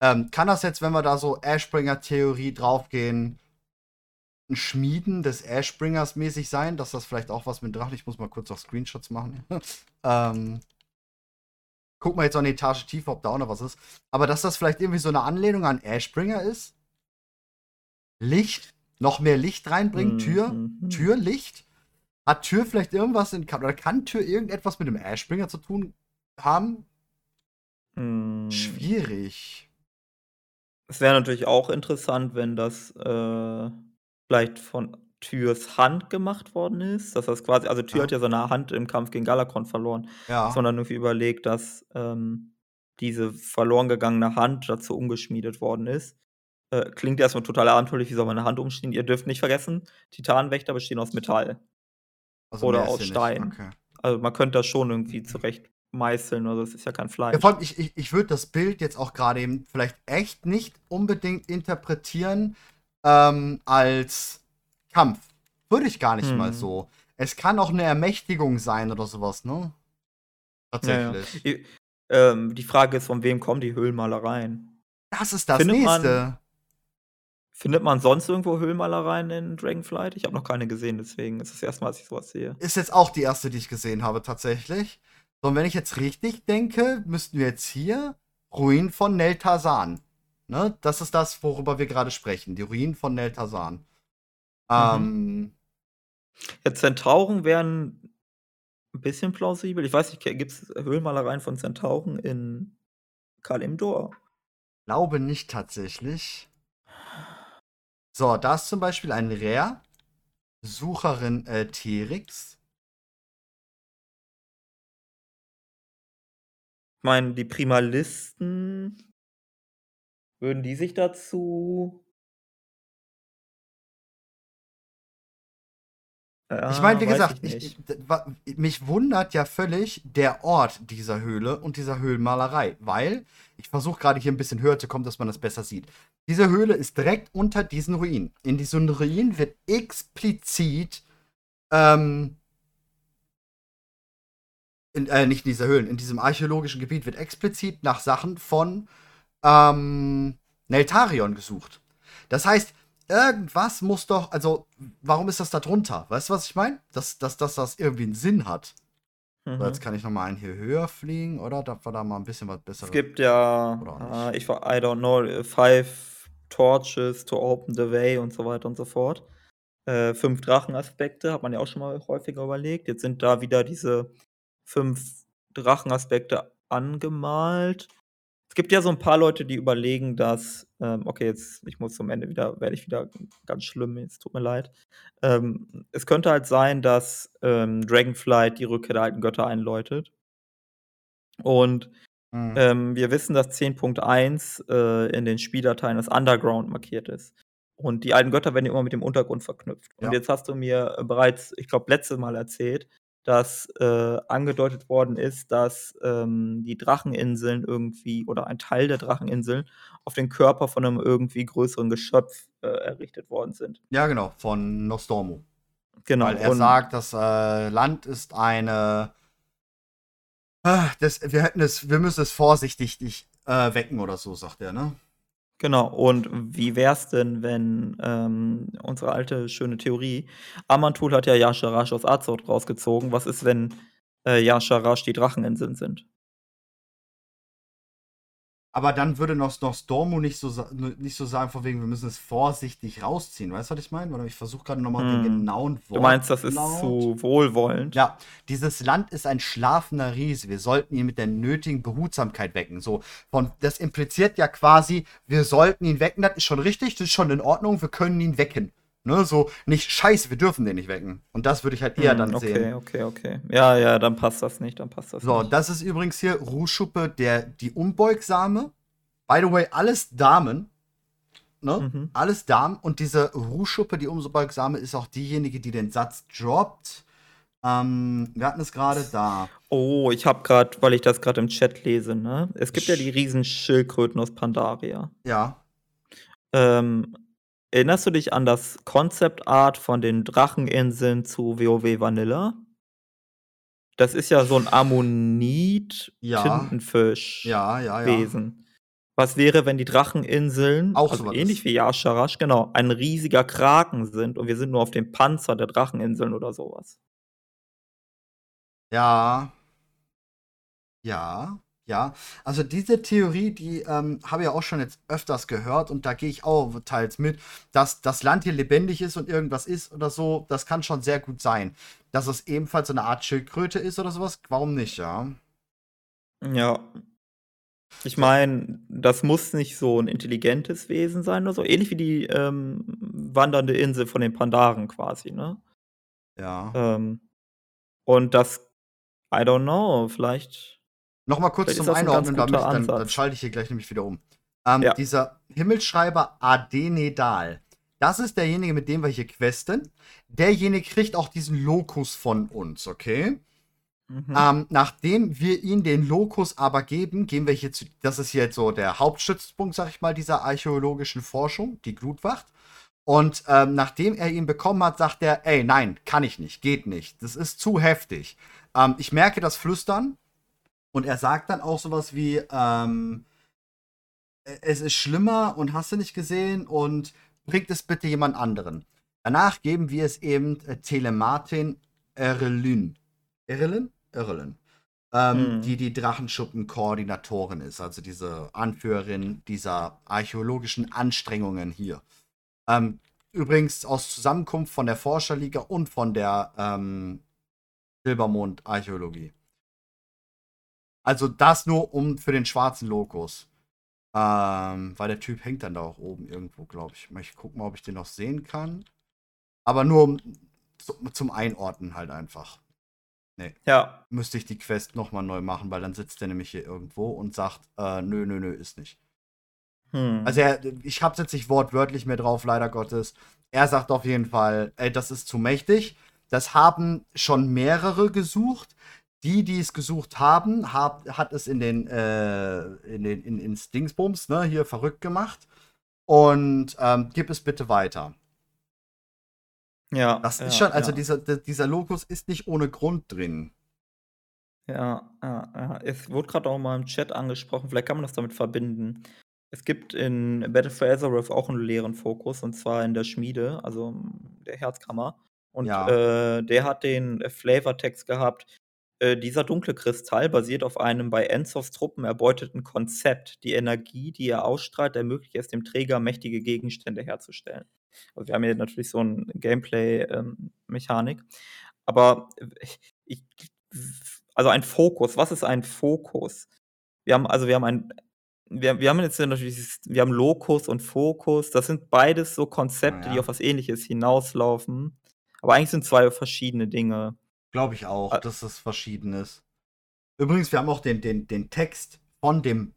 Ähm, kann das jetzt, wenn wir da so Ashbringer-Theorie draufgehen, ein Schmieden des Ashbringers mäßig sein, dass das vielleicht auch was mit Drachen. Ich muss mal kurz auf Screenshots machen. ähm, guck mal jetzt an die Etage tiefer, ob da auch noch was ist. Aber dass das vielleicht irgendwie so eine Anlehnung an Ashbringer ist. Licht, noch mehr Licht reinbringen, Tür, mhm. Tür, Licht. Hat Tür vielleicht irgendwas in oder kann Tür irgendetwas mit dem Ashbringer zu tun haben?
Mhm.
Schwierig.
Es wäre natürlich auch interessant, wenn das äh, vielleicht von Tyrs Hand gemacht worden ist. Dass das quasi also Tyr
Ja.
hat ja seine Hand im Kampf gegen Galakon verloren.
Ja.
Sondern irgendwie überlegt, dass, ähm, diese verloren gegangene Hand dazu umgeschmiedet worden ist. Äh, klingt erst mal total abenteuerlich, wie soll man 'ne Hand umschmieden? Ihr dürft nicht vergessen, Titanwächter bestehen aus Metall.
Also
Oder aus. Stein.
Okay.
Also, man könnte das schon irgendwie zurecht meißeln, also, es ist ja kein
Ja,
Fleisch.
vor allem, ich ich ich würde das Bild jetzt auch grade eben vielleicht echt nicht unbedingt interpretieren, ähm, als Kampf. Würde ich gar nicht mal
Mhm.
so. Es kann auch 'ne Ermächtigung sein oder so was, ne?
Ja, ja.
Tatsächlich.
I ähm, die Frage ist, von wem kommen die Höhlenmalereien?
Das ist das
Findet man
Nächste.
Findet man sonst irgendwo Höhlenmalereien in Dragonflight? Ich habe noch keine gesehen, deswegen ist das erste Mal, dass ich so was sehe.
Ist jetzt auch die erste, die ich gesehen habe tatsächlich. So, und wenn ich jetzt richtig denke, müssten wir jetzt hier Ruinen von Neltasan. Ne? Das ist das, worüber wir gerade sprechen. Die Ruinen von Neltasan.
Mhm.
Ähm,
Ja, Zentauren wären 'n bisschen plausibel. Ich weiß nicht, gibt es Höhlenmalereien von Zentauren in Kalimdor?
glaube nicht tatsächlich. So, da ist zum Beispiel ein Rare. Sucherin äh, Terix.
Ich meine, die Primalisten würden die sich dazu
Ich meine, wie gesagt,
ich
ich ich mich wundert ja völlig der Ort dieser Höhle und dieser Höhlenmalerei, weil ich versuche grade hier 'n bisschen höher zu kommen, dass man das besser sieht. Diese Höhle ist direkt unter diesen Ruinen. In diesen Ruinen wird explizit, ähm in äh, nicht in dieser Höhlen, in diesem archäologischen Gebiet wird explizit nach Sachen von, ähm, Neltarion gesucht. Das heißt, irgendwas muss doch also, warum ist das da drunter? Weißt du, was ich meine? Dass dass dass das irgendwie 'n Sinn hat. So, jetzt
Mhm.
kann ich noch mal einen hier höher fliegen, oder? Dass wir da mal 'n bisschen was
Es
Besseres
gibt ja, äh, ich wa I don't know, 5 torches to open the way und so weiter und so fort. Äh, 5 Drachenaspekte, hat man ja auch schon mal häufiger überlegt. Jetzt sind da wieder diese 5 Drachenaspekte angemalt. Es gibt ja so 'n paar Leute, die überlegen, dass ähm, okay, jetzt ich muss zum Ende wieder werde ich wieder ganz schlimm, es tut mir leid. Ähm, es könnte halt sein, dass, ähm, Dragonflight die Rückkehr der alten Götter einläutet. Und,
Mhm.
ähm, wir wissen, dass 10.1, äh, in den Spieldateien als Underground markiert ist. Und die alten Götter werden ja immer mit dem Untergrund verknüpft. Und
Ja.
jetzt hast du mir, bereits, ich glaube, letztes Mal erzählt, dass, äh, angedeutet worden ist, dass, ähm, die Dracheninseln irgendwie oder ein Teil der Dracheninseln auf den Körper von 'nem irgendwie größeren Geschöpf, äh, errichtet worden sind.
Ja, genau, von Nostormu.
Genau,
Weil er
und
sagt, das, äh, Land ist eine ah, das wir hätten es wir müssen es vorsichtig dich, äh, wecken oder so, sagt er, ne?
Genau, und wie wär's denn, wenn, ähm, unsere alte schöne Theorie Amantul hat ja Yasharash aus Azeroth rausgezogen. Was ist, wenn, äh, Yasharash die Dracheninseln sind?
Aber dann würde Nos Nostormu nicht so nicht so sagen von wegen, wir müssen es vorsichtig rausziehen. Weißt du, was ich meine? Oder ich versuche grade noch mal den
Hm.
genauen
Du meinst, das ist
Wortlaut
zu wohlwollend?
Ja, dieses Land ist ein schlafender Riese. Wir sollten ihn mit der nötigen Behutsamkeit wecken. So, von das impliziert ja quasi, wir sollten ihn wecken. Das ist schon richtig, das ist schon in Ordnung, wir können ihn wecken. Ne, so nicht scheiße, wir dürfen den nicht wecken. Und das würde ich halt eher
Hm,
dann
okay,
sehen.
okay, okay. Ja, ja, dann passt das nicht, dann passt das
So,
nicht.
das ist übrigens hier Ruhschuppe, der die Unbeugsame. By the way, alles Damen. Ne?
Mhm.
Alles Damen. Und diese Ruhschuppe, die Unbeugsame, ist auch diejenige, die den Satz droppt. Ähm, wir hatten es gerade da.
Oh, ich habe grad, weil ich das grad im Chat lese, ne? Es gibt ja die Riesenschildkröten aus Pandaria.
Ja.
Ähm, erinnerst du dich an das Concept Art von den Dracheninseln zu WoW Vanilla? Das ist ja so 'n
Ja.
Ammonit-Tintenfisch
Ja, ja, ja.
Was wäre, wenn die Dracheninseln,
Auch
also ähnlich
ist.
wie Yasharash, genau, ein riesiger Kraken sind und wir sind nur auf dem Panzer der Dracheninseln oder so was?
Ja. Ja, ja. Also, diese Theorie, die, ähm, habe ich ja auch schon jetzt öfters gehört und da gehe ich auch teils mit, dass das Land hier lebendig ist und irgendwas ist oder so. Das kann schon sehr gut sein. Dass es ebenfalls so 'ne Art Schildkröte ist oder so was, warum nicht, ja?
Ja. Ich meine, das muss nicht so 'n intelligentes Wesen sein oder so, ähnlich wie die, ähm, wandernde Insel von den Pandaren quasi, ne?
Ja.
Ähm, und das I don't know, vielleicht
Nochmal kurz
Vielleicht
zum
ein
Einordnen, damit dann, dann schalte ich hier gleich nämlich wieder um. Ähm,
Ja.
Dieser Himmelschreiber Adenedal, das ist derjenige, mit dem wir hier questen. Derjenige kriegt auch diesen Lokus von uns, okay?
mhm.
Ähm, nachdem wir ihm den Lokus aber geben, gehen wir hier zu. Das ist jetzt so der Hauptstützpunkt, sag ich mal, dieser archäologischen Forschung, die Glutwacht. Und ähm, nachdem er ihn bekommen hat, sagt er: Ey, nein, kann ich nicht, geht nicht. Das ist zu heftig. Ähm, ich merke das Flüstern. Und er sagt dann auch sowas wie: ähm, Es ist schlimmer und hast du nicht gesehen und bringt es bitte jemand anderen. Danach geben wir es eben äh, Telemartin Erlyn. Erlyn? Erlyn. Ähm,
Mhm.
Die die Drachenschuppen-Koordinatorin ist, also diese Anführerin dieser archäologischen Anstrengungen hier. Ähm, übrigens aus Zusammenkunft von der Forscherliga und von der ähm, Silbermond-Archäologie. Also das nur um für den schwarzen Lokus. Ähm, weil der Typ hängt dann da auch oben irgendwo, glaube ich. Ich gucke mal, ob ich den noch sehen kann. Aber nur um, zu, zum Einordnen halt einfach.
Ja,
Müsste ich die Quest nochmal neu machen, weil dann sitzt der nämlich hier irgendwo und sagt, äh, nö, nö, nö, ist nicht.
hm.
Also er, ich hab's jetzt nicht wortwörtlich mehr drauf, leider Gottes. Er sagt auf jeden Fall, ey, das ist zu mächtig. Das haben schon mehrere gesucht. Die, die es gesucht haben, hab, hat es in den, äh, in den in, ins Dingsbums, ne, hier verrückt gemacht. Und ähm, gib es bitte weiter.
ja,
Das
ja,
ist schon, also
ja.
dieser, dieser Lokus ist nicht ohne Grund drin.
Ja, ja, ja. Es wurde gerade auch mal im Chat angesprochen, vielleicht kann man das damit verbinden. Es gibt in Battle for Azeroth auch einen leeren Fokus, und zwar in der Schmiede, also mm, der Herzkammer. Und
Ja.
äh, der hat den Flavortext gehabt. Äh, dieser dunkle Kristall basiert auf einem bei Enzos Truppen erbeuteten Konzept. Die Energie, die er ausstrahlt, ermöglicht es dem Träger, mächtige Gegenstände herzustellen. Also wir haben hier natürlich so ein Gameplay-Mechanik. Aber äh, ich, also ein Fokus, was ist ein Fokus? Wir haben, also wir haben ein, wir, wir haben jetzt natürlich, wir haben Lokus und Fokus. Das sind beides so Konzepte, die
Ja.
auf was ähnliches hinauslaufen. Aber eigentlich sind zwei verschiedene Dinge.
Glaube ich auch,
Ä-
dass es verschieden ist. Übrigens, wir haben auch den, den, den Text von dem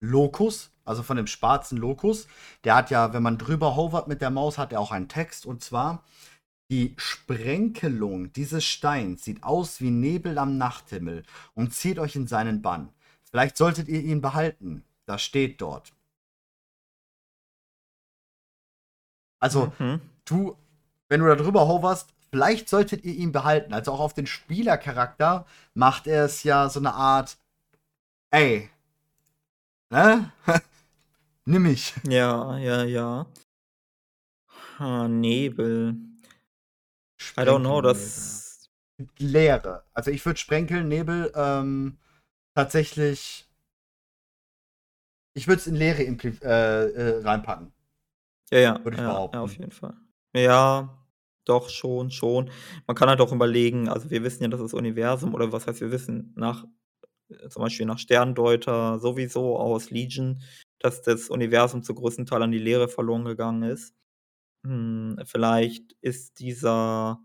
Lokus, also von dem schwarzen Lokus. Der hat ja, wenn man drüber hovert mit der Maus, hat er auch einen Text. Und zwar, die Sprenkelung dieses Steins sieht aus wie Nebel am Nachthimmel und zieht euch in seinen Bann. Vielleicht solltet ihr ihn behalten. Das steht dort. Also,
Mhm.
du, wenn du da drüber hoverst, vielleicht solltet ihr ihn behalten. Also auch auf den Spielercharakter macht er es ja so eine Art, ey, ne? Nimm mich.
Ja, ja, ja. Ah, Nebel. I don't know, das.
Leere. Also ich würde Sprenkel, Nebel, ähm, tatsächlich. Ich würde es in Leere äh, äh, reinpacken.
Ja, ja,
Würde ich
ja, ja,
behaupten.
auf jeden Fall. Ja, doch, schon, schon. Man kann halt auch überlegen, also wir wissen ja, dass das Universum, oder was heißt wir wissen, nach, äh, zum Beispiel nach Sterndeuter sowieso aus Legion, dass das Universum zu größten Teil an die Leere verloren gegangen ist. Hm, vielleicht ist dieser,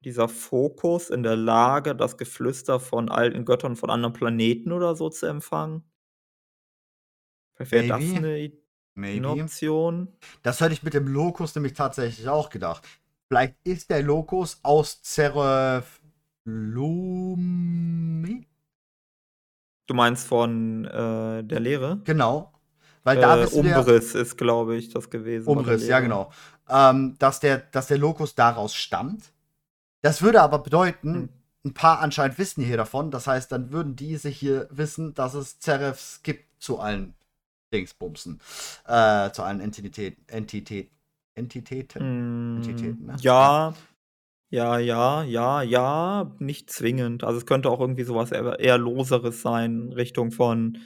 dieser Fokus in der Lage, das Geflüster von alten Göttern von anderen Planeten oder so zu empfangen. Vielleicht wäre das eine, I- eine
Maybe.
Option.
Das hätte ich mit dem Lokus nämlich tatsächlich auch gedacht. Vielleicht ist der Lokus aus Zeref Lumi?
Du meinst von äh, der Lehre?
Genau. Weil da
Äh, Umriss ist, glaube ich, das gewesen. der
Umriss, ja genau. Ähm, dass, der, dass der Lokus daraus stammt. Das würde aber bedeuten,
Hm.
ein paar anscheinend wissen hier davon. Das heißt, dann würden diese hier wissen, dass es Zerefs gibt zu allen Dingsbumsen. Äh, zu allen Entitäten. Entität, Entitäten.
Hm,
Entitäten, ne?
Ja, ja, ja, ja, ja, nicht zwingend. Also es könnte auch irgendwie sowas eher, eher loseres sein, Richtung von,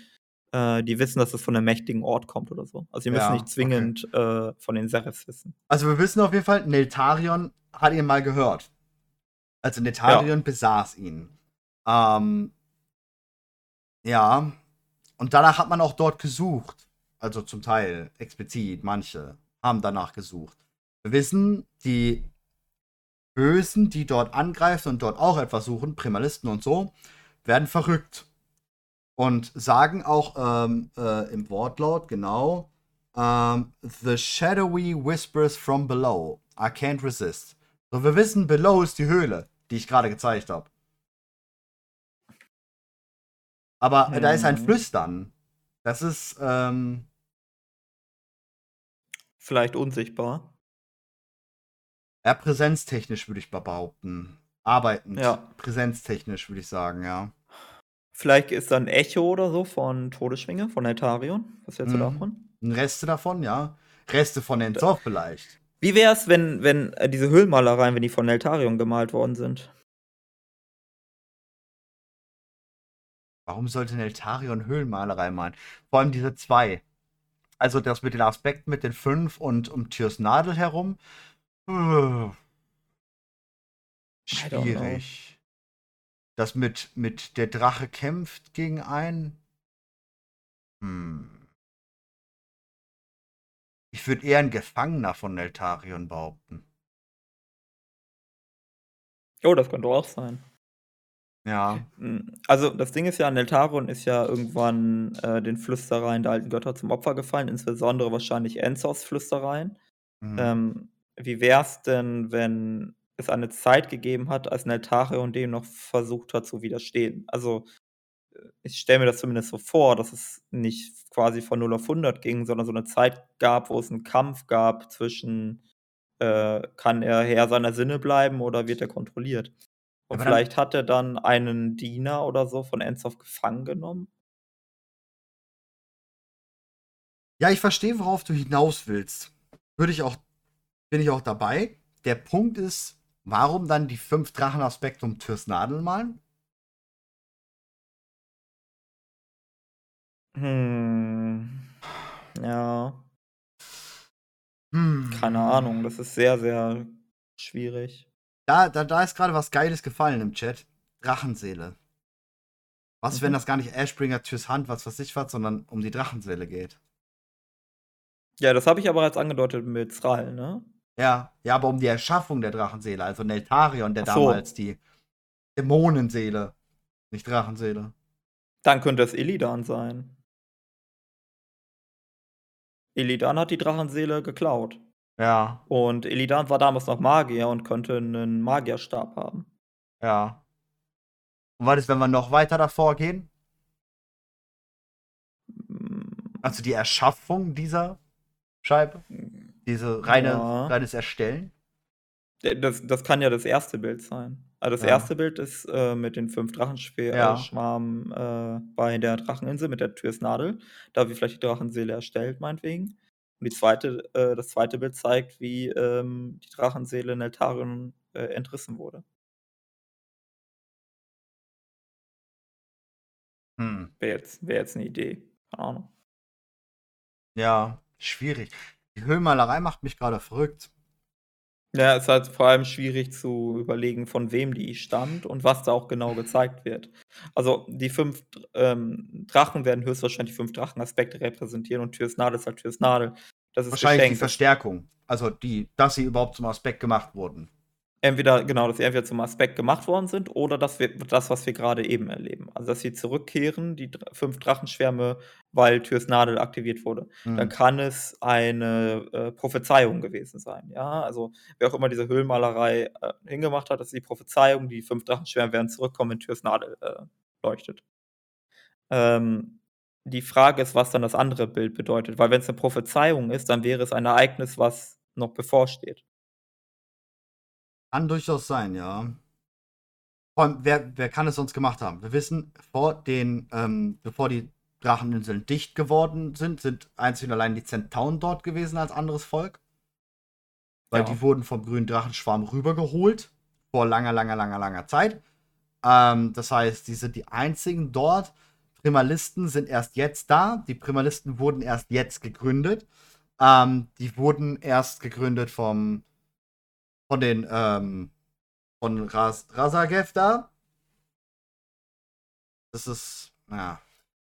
äh, die wissen, dass es von einem mächtigen Ort kommt oder so. Also die müssen
Ja,
nicht zwingend äh, von den Serifs wissen.
Also wir wissen auf jeden Fall, Neltarion hat ihn mal gehört. Also Neltarion besaß ihn. Ähm, ja. Und danach hat man auch dort gesucht. Also zum Teil explizit, manche haben danach gesucht. Wir wissen, die Bösen, die dort angreifen und dort auch etwas suchen, Primalisten und so, werden verrückt. Und sagen auch ähm, äh, im Wortlaut genau, ähm, The shadowy whispers from below. I can't resist. So, wir wissen, below ist die Höhle, die ich gerade gezeigt habe. Aber hm. da ist ein. Flüstern. Das ist, ähm,
Vielleicht unsichtbar.
Ja, präsenztechnisch würde ich behaupten. Arbeitend. Ja. Präsenztechnisch würde ich sagen, ja.
Vielleicht ist da ein Echo oder so von Todesschwinge, von Eltarion. Was hältst du mhm. davon?
Reste davon, ja. Reste von Enzor vielleicht.
Wie wäre es, wenn, wenn äh, diese Höhlenmalereien, wenn die von Eltarion gemalt worden sind?
Warum sollte ein Eltarion Höhlenmalerei malen? Vor allem diese zwei. Also das mit den Aspekten mit den fünf und um Tyrs Nadel herum. Schwierig. Das mit, mit der Drache kämpft gegen einen. Hm. Ich würde eher ein Gefangener von Neltarion behaupten.
Oh, das könnte auch sein.
Ja.
Hm, also, das Ding ist ja, Neltarion ist ja irgendwann äh, den Flüstereien der alten Götter zum Opfer gefallen, insbesondere wahrscheinlich Enzos Flüstereien. Mhm. Ähm, wie wär's denn, wenn es eine Zeit gegeben hat, als Neltarion dem noch versucht hat zu widerstehen? Also, äh, ich stelle mir das zumindest so vor, dass es nicht quasi von 0 auf 100 ging, sondern so eine Zeit gab, wo es einen Kampf gab zwischen, äh, kann er Herr seiner Sinne bleiben oder wird er kontrolliert? Und Aber vielleicht hat er dann einen Diener oder so von Enzov gefangen genommen?
Ja, ich verstehe, worauf du hinaus willst. Würde ich auch, bin ich auch dabei. Der Punkt ist, warum dann die fünf Drachenaspekte um Türs Nadel malen?
Hm. Ja. Hm. Keine Ahnung, das ist sehr, sehr schwierig.
Da, da, da ist gerade was Geiles gefallen im Chat. Drachenseele. Was, mhm. wenn das gar nicht Ashbringer Tschüss Hand, was weiß ich was, sondern um die Drachenseele geht?
Ja, das habe ich aber als angedeutet mit Thrall, ne?
Ja, ja, aber um die Erschaffung der Drachenseele, also Neltarion, der so. damals die Dämonenseele, nicht Drachenseele.
Dann könnte es Illidan sein. Illidan hat die Drachenseele geklaut.
Ja.
Und Illidan war damals noch Magier und konnte einen Magierstab haben.
Ja. Und was ist, wenn wir noch weiter davor gehen? Hm. Also die Erschaffung dieser Scheibe? Diese reine, ja. reines Erstellen?
Das, das kann ja das erste Bild sein. Also das ja. erste Bild ist äh, mit den fünf Drachenschwarmen ja. äh, bei der Dracheninsel mit der Türsnadel. Da wir vielleicht die Drachenseele erstellt, meinetwegen. Und die zweite, äh, das zweite Bild zeigt, wie ähm, die Drachenseele Neltarion äh, entrissen wurde. Hm. Wäre jetzt, wär jetzt eine Idee. Keine Ahnung.
Ja, schwierig. Die Höhlenmalerei macht mich gerade verrückt.
Ja, es ist halt vor allem schwierig zu überlegen, von wem die stammt und was da auch genau gezeigt wird. Also die fünf ähm, Drachen werden höchstwahrscheinlich fünf Drachenaspekte repräsentieren und Türs Nadel ist halt Türs Nadel.
Das ist Wahrscheinlich geschenkt. die Verstärkung. Also die, dass sie überhaupt zum Aspekt gemacht wurden
entweder, genau, dass sie entweder zum Aspekt gemacht worden sind oder dass wir das, was wir gerade eben erleben. Also, dass sie zurückkehren, die fünf Drachenschwärme, weil Türs Nadel aktiviert wurde. Mhm. Dann kann es eine äh, Prophezeiung gewesen sein. Ja, also wer auch immer diese Höhlenmalerei äh, hingemacht hat, das ist die Prophezeiung, die fünf Drachenschwärme werden zurückkommen, wenn Türs Nadel äh, leuchtet. Ähm, die Frage ist, was dann das andere Bild bedeutet, weil wenn es eine Prophezeiung ist, dann wäre es ein Ereignis, was noch bevorsteht.
Kann durchaus sein, ja. Vor allem, wer, wer kann es sonst gemacht haben? Wir wissen, vor den, ähm, bevor die Dracheninseln dicht geworden sind, sind einzig und allein die Zentauren dort gewesen als anderes Volk. Weil ja. die wurden vom grünen Drachenschwarm rübergeholt. Vor langer, langer, langer, langer Zeit. Ähm, das heißt, die sind die einzigen dort. Primalisten sind erst jetzt da. Die Primalisten wurden erst jetzt gegründet. Ähm, die wurden erst gegründet vom von den, ähm, von Ras Razagev da. Das ist, ja,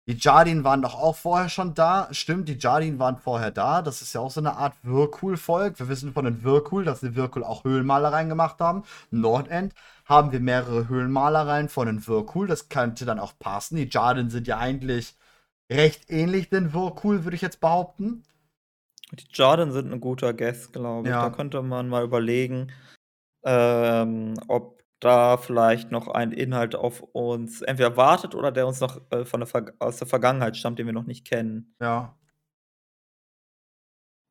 Die Jardin waren doch auch vorher schon da. Stimmt, die Jardin waren vorher da. Das ist ja auch so eine Art Whirlpool-Volk. Wir wissen von den Whirlpool, dass die Whirlpool auch Höhlenmalereien gemacht haben. Nordend haben wir mehrere Höhlenmalereien von den Whirlpool. Das könnte dann auch passen. Die Jardin sind ja eigentlich recht ähnlich den Whirlpool, würde ich jetzt behaupten.
Die Jordan sind ein guter Guest, glaube ich.
Ja.
Da könnte man mal überlegen, ähm, ob da vielleicht noch ein Inhalt auf uns entweder wartet oder der uns noch äh, von der aus der Vergangenheit stammt, den wir noch nicht kennen.
Ja.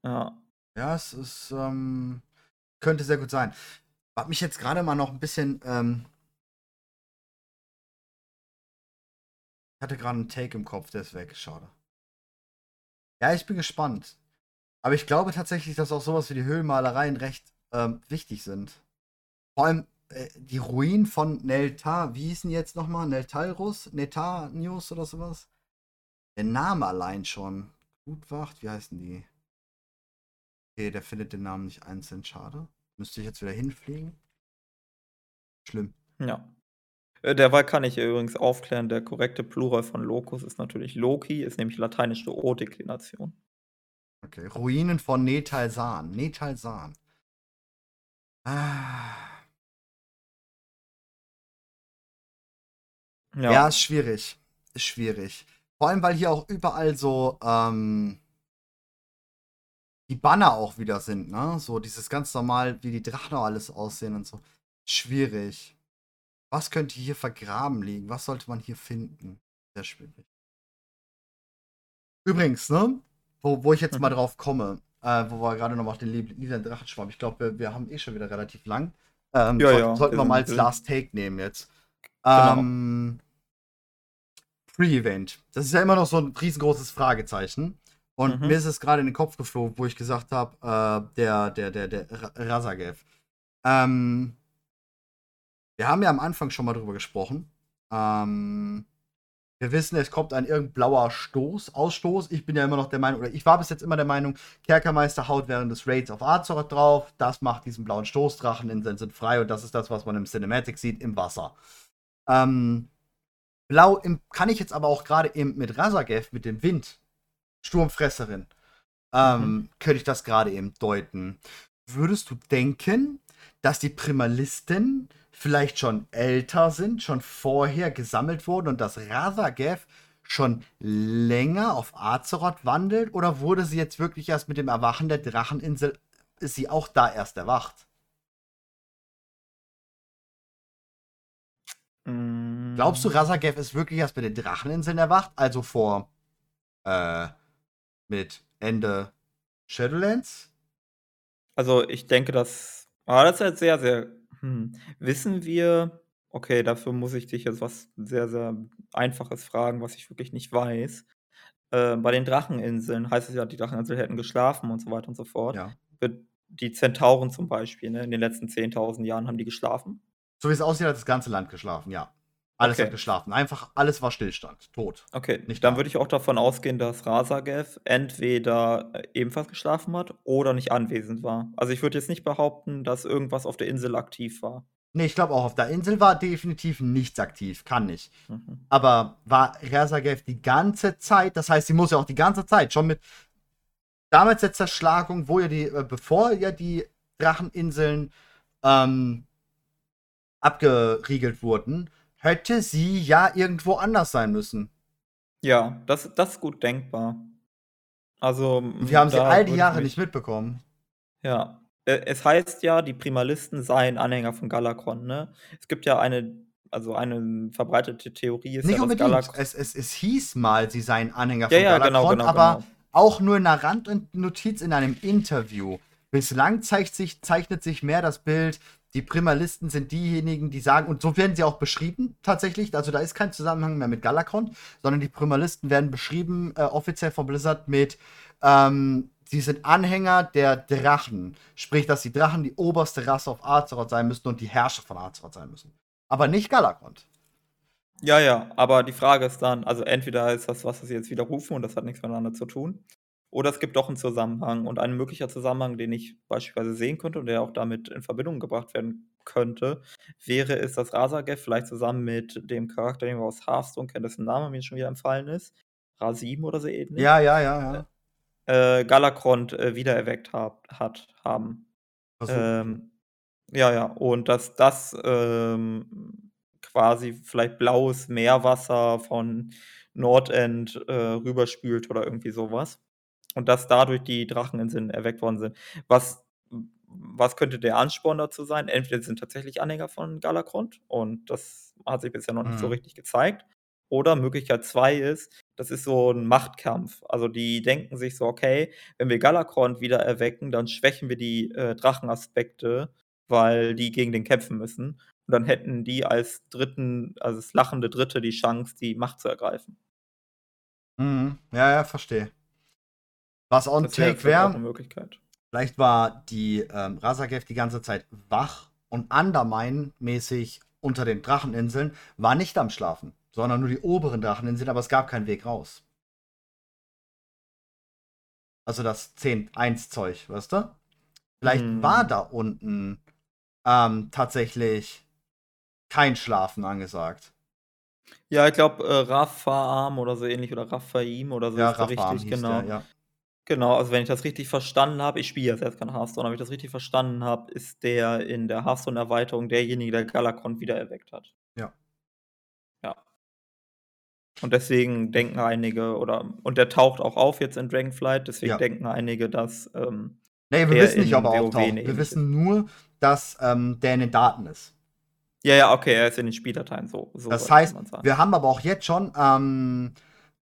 Ja.
Ja, es ist, ähm, könnte sehr gut sein. Was mich jetzt gerade mal noch ein bisschen, ähm, ich hatte gerade einen Take im Kopf, der ist weg, schade. Ja, ich bin gespannt. Aber ich glaube tatsächlich, dass auch sowas wie die Höhlenmalereien recht ähm, wichtig sind. Vor allem äh, die Ruinen von Neltar, wie hießen jetzt nochmal? Neltalrus? Netanius oder sowas? Der Name allein schon. Gutwacht, wie heißen die? Okay, der findet den Namen nicht einzeln, schade. Müsste ich jetzt wieder hinfliegen? Schlimm.
Ja. Äh, derweil kann ich übrigens aufklären, der korrekte Plural von Locus ist natürlich Loki, ist nämlich lateinische O-Deklination.
Okay, Ruinen von Netalsan. Netalsan. Ah.
Ja.
Ja, ist schwierig. Ist schwierig. Vor allem, weil hier auch überall so ähm, die Banner auch wieder sind, ne? So dieses ganz normal, wie die Drachen auch alles aussehen und so. Schwierig. Was könnte hier vergraben liegen? Was sollte man hier finden? Sehr schwierig. Übrigens, ne? Wo, wo ich jetzt mal drauf komme, äh, wo wir gerade noch auf den Lieb- lieben Drachenschwamm. Ich glaube, wir, wir haben eh schon wieder relativ lang. Ähm,
Ja,
soll-
ja,
Sollten
wir
mal als. Last Take nehmen jetzt.
Genau.
Ähm, Pre-Event. Das ist ja immer noch so ein riesengroßes Fragezeichen. Und
Mhm.
mir ist es gerade in den Kopf geflogen, wo ich gesagt habe, äh, der, der, der, der Ra- Razagev. Ähm, wir haben ja am Anfang schon mal drüber gesprochen. Ähm, wir wissen, es kommt ein irgendein blauer Stoß, Ausstoß. Ich bin ja immer noch der Meinung, oder ich war bis jetzt immer der Meinung, Kerkermeister haut während des Raids auf Azeroth drauf. Das macht diesen blauen Stoßdrachen, Inseln sind frei und das ist das, was man im Cinematic sieht, im Wasser. Ähm, Blau im, kann ich jetzt aber auch gerade eben mit Razagev, mit dem Wind, Sturmfresserin, ähm,
Mhm.
könnte ich das gerade eben deuten. Würdest du denken, dass die Primalisten vielleicht schon älter sind, schon vorher gesammelt wurden und dass Razagev schon länger auf Azeroth wandelt? Oder wurde sie jetzt wirklich erst mit dem Erwachen der Dracheninsel, ist sie auch da erst erwacht? Glaubst du,
Mm,
Razagev ist wirklich erst mit den Dracheninseln erwacht? Also vor, äh, mit Ende Shadowlands?
Also, ich denke, dass ah, das ist halt sehr, sehr hm. Wissen wir okay, dafür muss ich dich jetzt was sehr, sehr Einfaches fragen, was ich wirklich nicht weiß. Äh, bei den Dracheninseln heißt es ja, die Dracheninseln hätten geschlafen und so weiter und so fort.
Ja.
Für die Zentauren zum Beispiel, ne, in den letzten 10.000 Jahren haben die geschlafen?
So wie es aussieht, hat das ganze Land geschlafen, ja. Alles
Okay.
hat geschlafen. Einfach, alles war Stillstand. Tot.
Okay,
Nicht
dann
da.
würde ich auch davon ausgehen, dass Razagev entweder äh, ebenfalls geschlafen hat oder nicht anwesend war. Also ich würde jetzt nicht behaupten, dass irgendwas auf der Insel aktiv war.
Nee, ich glaube auch, auf der Insel war definitiv nichts aktiv. Kann nicht.
Mhm.
Aber war Razagev die ganze Zeit, das heißt, sie muss ja auch die ganze Zeit schon mit damals der Zerschlagung, wo ja die, äh, bevor ja die Dracheninseln ähm, abgeriegelt wurden, hätte sie ja irgendwo anders sein müssen.
Ja, das, das ist gut denkbar. Also,
wir haben sie all die Jahre nicht mitbekommen.
Ja. Äh, Es heißt ja, die Primalisten seien Anhänger von Galakon, ne? Es gibt ja eine, also eine verbreitete Theorie, ist
Nicht
ja,
unbedingt.
Galakon.
Es, es, es hieß mal, sie seien Anhänger
Ja,
von
ja,
Galakron,
genau, genau,
aber
genau.
auch nur in einer Randnotiz in einem Interview. Bislang zeigt sich, zeichnet sich mehr das Bild, die Primalisten sind diejenigen, die sagen, und so werden sie auch beschrieben tatsächlich, also da ist kein Zusammenhang mehr mit Galakron, sondern die Primalisten werden beschrieben, äh, offiziell von Blizzard mit, ähm, sie sind Anhänger der Drachen. Sprich, dass die Drachen die oberste Rasse auf Azeroth sein müssen und die Herrscher von Azeroth sein müssen. Aber nicht Galakron.
Ja, ja, aber die Frage ist dann, also entweder ist das, was sie jetzt widerrufen und das hat nichts miteinander zu tun, oder es gibt doch einen Zusammenhang und ein möglicher Zusammenhang, den ich beispielsweise sehen könnte und der auch damit in Verbindung gebracht werden könnte, wäre es, dass Razagev vielleicht zusammen mit dem Charakter, den wir aus Hearthstone kennen, dessen Name mir schon wieder entfallen ist, Rasim oder so ähnlich.
Ja, ja, ja, ja.
Äh, Galakrond äh, wiedererweckt hab, hat, haben. Ähm, ja, ja. Und dass das ähm, quasi vielleicht blaues Meerwasser von Nordend äh, rüberspült oder irgendwie sowas. Und dass dadurch die Dracheninseln erweckt worden sind. Was, was könnte der Ansporn dazu sein? Entweder sind tatsächlich Anhänger von Galakrond und das hat sich bisher noch nicht so
Mhm.
richtig gezeigt. Oder Möglichkeit zwei ist, das ist so ein Machtkampf. Also die denken sich so, okay, wenn wir Galakrond wieder erwecken, dann schwächen wir die äh, Drachenaspekte, weil die gegen den kämpfen müssen. Und dann hätten die als dritten, also das lachende Dritte, die Chance, die Macht zu ergreifen.
Mhm. Ja, ja, verstehe. Was on
Das
take wäre, vielleicht war die ähm, Rasagev die ganze Zeit wach und Undermine-mäßig unter den Dracheninseln, war nicht am Schlafen, sondern nur die oberen Dracheninseln, aber es gab keinen Weg raus. Also das 10-1-Zeug, weißt du? Vielleicht
Hm.
war da unten ähm, tatsächlich kein Schlafen angesagt.
Ja, ich glaube, äh, Rafaam oder so ähnlich oder Raphaim oder so
Ja,
ist der
Rafam
richtig, genau.
der, ja.
Genau, also wenn ich das richtig verstanden habe, ich spiele jetzt erst kein Hearthstone, aber wenn ich das richtig verstanden habe, ist der in der Hearthstone-Erweiterung derjenige, der Galakrond wiedererweckt hat.
Ja.
Ja. Und deswegen denken einige, oder und der taucht auch auf jetzt in Dragonflight, deswegen
Ja.
denken einige, dass ähm,
Nee, wir wissen nicht, ob er auftaucht. Wir wissen nur, dass ähm, der in den Daten ist.
Ja, ja, okay, er ist in den Spieldateien so. so
Das heißt, wir haben aber auch jetzt schon ähm,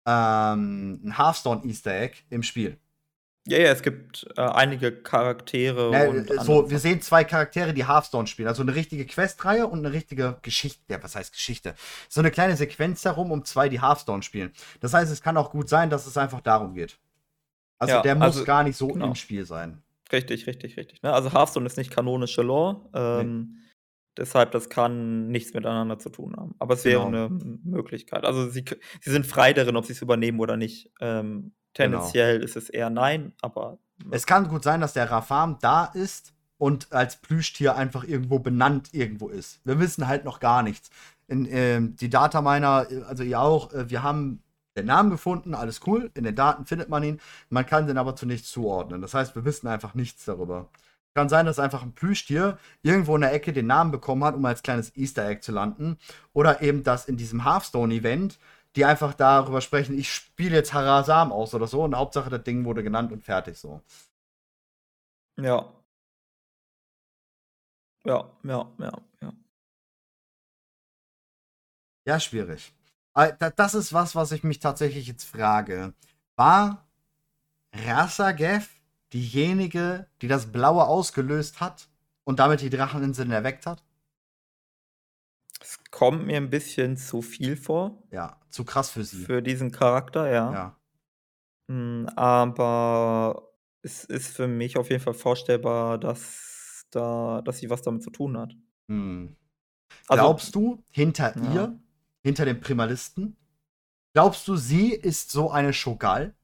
ähm, ein Hearthstone Easter Egg im Spiel.
Ja, ja, es gibt äh, einige Charaktere und
äh, so, wir sehen zwei Charaktere, die Hearthstone spielen. Also eine richtige Questreihe und eine richtige Geschichte. Ja, was heißt Geschichte? So eine kleine Sequenz darum, um zwei, die Hearthstone spielen. Das heißt, es kann auch gut sein, dass es einfach darum geht. Also
Ja,
der muss
also,
gar nicht so
genau.
im Spiel sein.
Richtig, richtig, richtig. Ne? Also Hearthstone ist nicht kanonische Lore. Ähm, Deshalb, das kann nichts miteinander zu tun haben. Aber es wäre
Genau.
eine Möglichkeit. Also sie, sie sind frei darin, ob sie es übernehmen oder nicht. Ähm,
Genau.
tendenziell ist es eher nein, aber
Es kann gut sein, dass der Rafam da ist und als Plüschtier einfach irgendwo benannt irgendwo ist. Wir wissen halt noch gar nichts. In, ähm, die Dataminer, äh, also ihr auch, äh, wir haben den Namen gefunden, alles cool. In den Daten findet man ihn. Man kann den aber zu nichts zuordnen. Das heißt, wir wissen einfach nichts darüber. Kann sein, dass einfach ein Plüschtier irgendwo in der Ecke den Namen bekommen hat, um als kleines Easter Egg zu landen. Oder eben, dass in diesem Hearthstone-Event die einfach darüber sprechen, ich spiele jetzt Harasam aus oder so und Hauptsache das Ding wurde genannt und fertig so.
ja. Ja, ja, ja, ja.
Ja, schwierig. Das ist was, was ich mich tatsächlich jetzt frage. War Rasagev diejenige, die das Blaue ausgelöst hat und damit die Dracheninseln erweckt hat?
Es kommt mir ein bisschen zu viel vor
Ja, zu krass für sie.
für diesen Charakter, ja.
Ja.
Mm, Aber es ist für mich auf jeden Fall vorstellbar, dass, da, dass sie was damit zu tun hat.
Hm.
Also,
Glaubst du, hinter
Ja.
ihr, hinter dem Primalisten, glaubst du, sie ist so eine Shogal?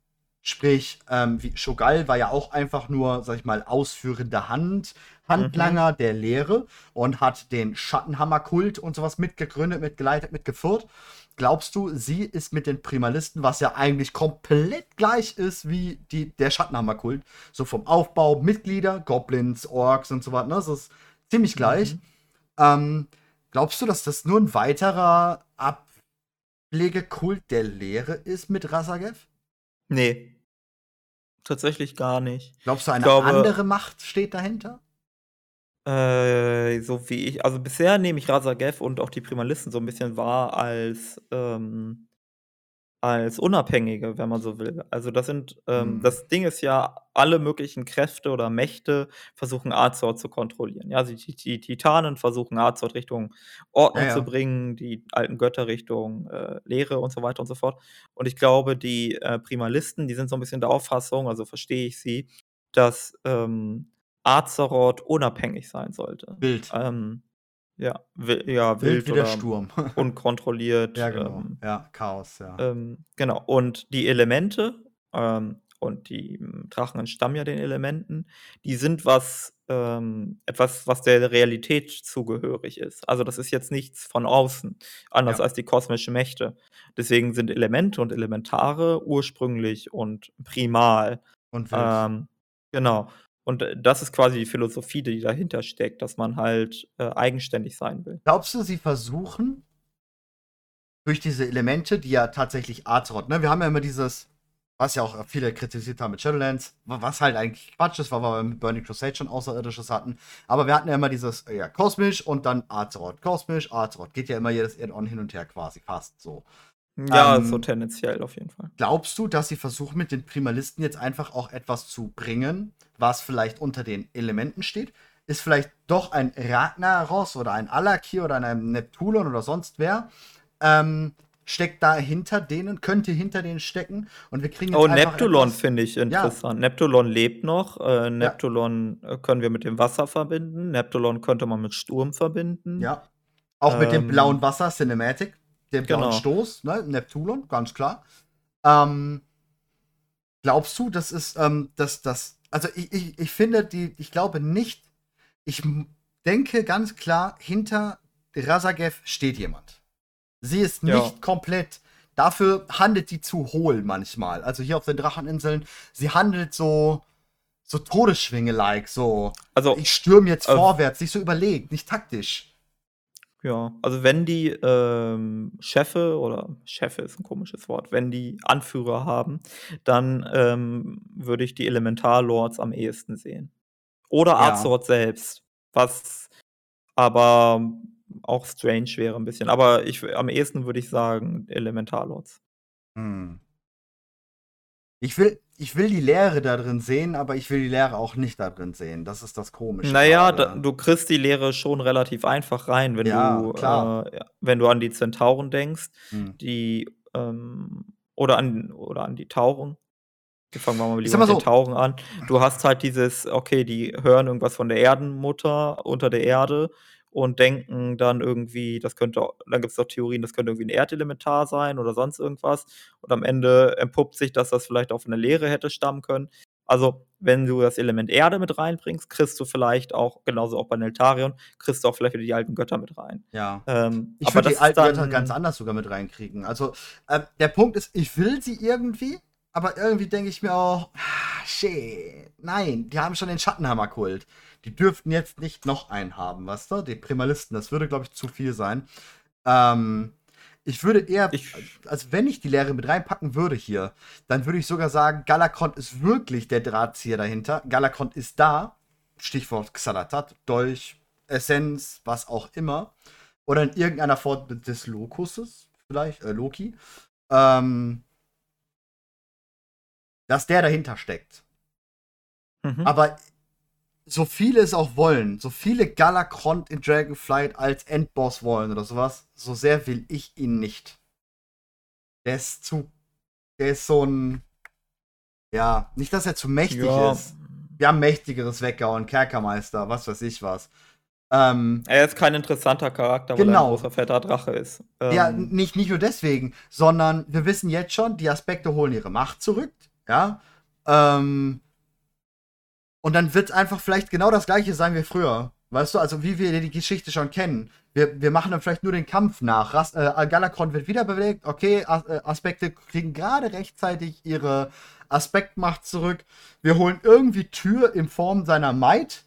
Sprich, ähm, wie, Shogal war ja auch einfach nur, sag ich mal, ausführende Hand, Handlanger
Mhm.
der Lehre und hat den Schattenhammerkult und sowas mitgegründet, mitgeleitet, mitgeführt. Glaubst du, sie ist mit den Primalisten, was ja eigentlich komplett gleich ist wie die, der Schattenhammerkult, so vom Aufbau, Mitglieder, Goblins, Orks und so weiter, ne? Das ist ziemlich gleich.
Mhm.
Ähm, glaubst du, dass das nur ein weiterer Ablegekult der Lehre ist mit Rasagev?
Nee. Tatsächlich gar nicht.
Glaubst du, eine
glaube-
andere Macht steht dahinter?
Äh, so wie ich, also bisher nehme ich Rasagev und auch die Primalisten so ein bisschen wahr als, ähm, als Unabhängige, wenn man so will. Also das sind, ähm,
Hm.
das Ding ist ja, alle möglichen Kräfte oder Mächte versuchen Azeroth zu kontrollieren. Ja, also die, die Titanen versuchen Azeroth Richtung Ordnung
Ja, ja.
zu bringen, die alten Götter Richtung äh, Lehre und so weiter und so fort. Und ich glaube, die äh, Primalisten, die sind so ein bisschen der Auffassung, also verstehe ich sie, dass ähm, Azeroth unabhängig sein sollte.
Wild.
Ähm, ja, ja,
Wild
wild
wie der Sturm.
unkontrolliert.
ja, genau.
Ähm,
ja, Chaos, ja.
ähm, genau. Und die Elemente ähm, und die Drachen entstammen ja den Elementen, die sind was ähm, etwas, was der Realität zugehörig ist. Also das ist jetzt nichts von außen, anders
Ja.
als die kosmischen Mächte. Deswegen sind Elemente und Elementare ursprünglich und primal.
Und wild.
Ähm, genau. Und äh, das ist quasi die Philosophie, die dahinter steckt, dass man halt äh, eigenständig sein will.
Glaubst du, sie versuchen durch diese Elemente, die ja tatsächlich Azeroth, ne? Wir haben ja immer dieses, was ja auch viele kritisiert haben mit Shadowlands, wa- was halt eigentlich Quatsch ist, weil wir mit Burning Crusade schon Außerirdisches hatten. Aber wir hatten ja immer dieses, äh, ja, kosmisch und dann Azeroth. Kosmisch, Azeroth. Geht ja immer jedes Add-on hin und her quasi, fast so.
Ja,
Ähm,
so tendenziell auf jeden Fall.
Glaubst du, dass sie versuchen, mit den Primalisten jetzt einfach auch etwas zu bringen, was vielleicht unter den Elementen steht? Ist vielleicht doch ein Ragnaros oder ein Alakir oder ein Neptulon oder sonst wer? Ähm, steckt da hinter denen, könnte hinter denen stecken und wir kriegen jetzt
Oh, Neptulon finde ich interessant. Neptulon lebt noch. Äh, Neptulon äh, können wir mit dem Wasser verbinden. Neptulon könnte man mit Sturm verbinden.
Ja. Auch mit dem
Ähm,
blauen Wasser Cinematic, dem blauen
genau.
Stoß, ne? Neptulon, ganz klar. Ähm, glaubst du, das ist, ähm, das, das, also ich, ich, ich finde, die, ich glaube nicht, ich denke ganz klar, hinter Razagev steht jemand. Sie ist
Ja.
nicht komplett, dafür handelt die zu hohl manchmal. Also hier auf den Dracheninseln, sie handelt so, so Todesschwinge-like, so,
Also,
ich stürme jetzt
äh,
vorwärts, nicht so überlegt, nicht taktisch.
Ja, also wenn die ähm, Chefe oder Chefe ist ein komisches Wort, wenn die Anführer haben, dann ähm, würde ich die Elementarlords am ehesten sehen. Oder
Ja.
Selbst, was aber auch strange wäre ein bisschen. Aber ich, am ehesten würde ich sagen Elementarlords.
Hm. Ich will, ich will die Lehre da drin sehen, aber ich will die Lehre auch nicht da drin sehen. Das ist das Komische.
Naja, da, du kriegst die Lehre schon relativ einfach rein, wenn
Ja,
du. Äh, wenn du an die Zentauren denkst,
Hm.
die ähm, oder an oder an die Tauren. Die fangen wir mal lieber mit den
so-
Tauren an. Du hast halt dieses, okay, die hören irgendwas von der Erdenmutter unter der Erde und denken dann irgendwie, das könnte, dann gibt es auch Theorien, das könnte irgendwie ein Erdelementar sein oder sonst irgendwas. Und am Ende entpuppt sich, dass das vielleicht auch von der Lehre hätte stammen können. Also, wenn du das Element Erde mit reinbringst, kriegst du vielleicht auch, genauso auch bei Neltarion, kriegst du auch vielleicht wieder die alten Götter mit rein.
Ja.
Ähm,
Ich würde die alten Götter ganz anders sogar mit reinkriegen. Also, äh, der Punkt ist, ich will sie irgendwie, aber irgendwie denke ich mir auch, ah, shit, nein, die haben schon den Schattenhammer-Kult. Die dürften jetzt nicht noch einen haben, weißt du? Die Primalisten, das würde, glaube ich, zu viel sein. Ähm, ich würde eher,
Ich-
also wenn ich die Lehre mit reinpacken würde hier, dann würde ich sogar sagen, Galakrond ist wirklich der Drahtzieher dahinter. Galakrond ist da. Stichwort Xalatat, Dolch, Essenz, was auch immer. Oder in irgendeiner Form des Lokuses, vielleicht, äh, Loki. Ähm, dass der dahinter steckt.
Mhm.
Aber so viele es auch wollen, so viele Galakrond in Dragonflight als Endboss wollen oder sowas, so sehr will ich ihn nicht. Der ist zu. Der ist so ein. Ja, nicht, dass er zu mächtig
Ja.
ist. Wir haben mächtigeres weggehauen, Kerkermeister, was weiß ich was. Ähm,
Er ist kein interessanter Charakter, weil er
Genau.
ein großer fetter Drache ist.
Ja,
Ähm,
nicht, nicht nur deswegen, sondern wir wissen jetzt schon, die Aspekte holen ihre Macht zurück, ja. Ähm, und dann wird einfach vielleicht genau das gleiche sein wie früher. Weißt du, also wie wir die Geschichte schon kennen. Wir, wir machen dann vielleicht nur den Kampf nach. Ras äh, Galakron wird wiederbelegt, okay, As äh, Aspekte kriegen gerade rechtzeitig ihre Aspektmacht zurück. Wir holen irgendwie Tür in Form seiner Might.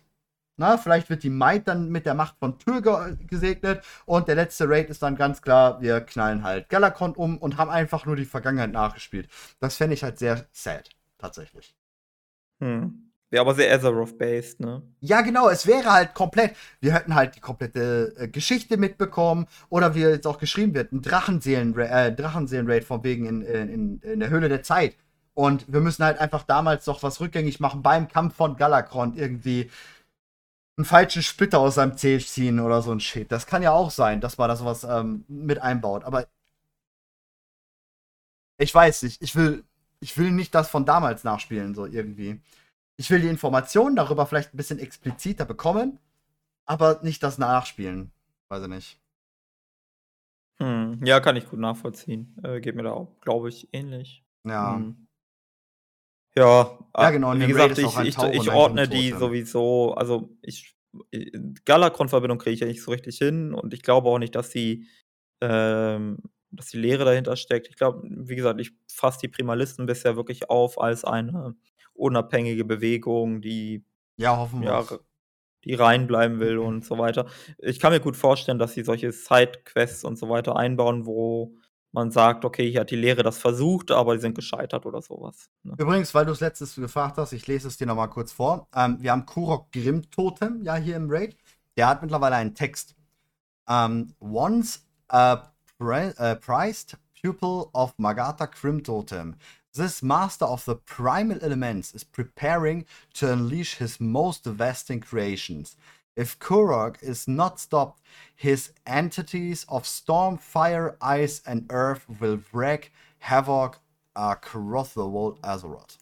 Na, vielleicht wird die Might dann mit der Macht von Tür ge gesegnet und der letzte Raid ist dann ganz klar, wir knallen halt Galakon um und haben einfach nur die Vergangenheit nachgespielt. Das fände ich halt sehr sad, tatsächlich.
hm. Ja, aber sehr Azeroth-based, ne?
Ja, genau, es wäre halt komplett, wir hätten halt die komplette äh, Geschichte mitbekommen oder wie jetzt auch geschrieben wird, ein Drachenseelen äh, Drachenseelen-Raid von wegen in, in, in der Höhle der Zeit. Und wir müssen halt einfach damals noch was rückgängig machen beim Kampf von Galakron irgendwie einen falschen Splitter aus seinem Zeh ziehen oder so ein Shit. Das kann ja auch sein, dass man da sowas ähm, mit einbaut. Aber ich weiß nicht, ich will, ich will nicht das von damals nachspielen, so irgendwie. Ich will die Informationen darüber vielleicht ein bisschen expliziter bekommen, aber nicht das nachspielen. Weiß ich nicht.
Hm. Ja, kann ich gut nachvollziehen. Äh, geht mir da auch, glaube ich, ähnlich.
Ja.
Hm. Ja,
Ja, genau, und
wie gesagt, ich, ich, ich ordne die sowieso, also ich äh, Galakron-Verbindung kriege ich ja nicht so richtig hin und ich glaube auch nicht, dass die, ähm, dass die Lehre dahinter steckt. Ich glaube, wie gesagt, ich fasse die Primalisten bisher wirklich auf als eine unabhängige Bewegung, die
Ja, hoffen
ja, die reinbleiben will und so weiter. Ich kann mir gut vorstellen, dass sie solche Sidequests und so weiter einbauen, wo man sagt, okay, hier hat die Lehre das versucht, aber die sind gescheitert oder sowas. Ne?
Übrigens, weil du es letztes gefragt hast, ich lese es dir nochmal kurz vor. Ähm, wir haben Kurok Grimm Totem, ja, hier im Raid. Der hat mittlerweile einen Text. Ähm, once a äh, prized pupil of Magata Grim Totem, this master of the primal elements is preparing to unleash his most devastating creations. If Kurok is not stopped, his entities of storm, fire, ice, and earth will wreak havoc across the world Azeroth.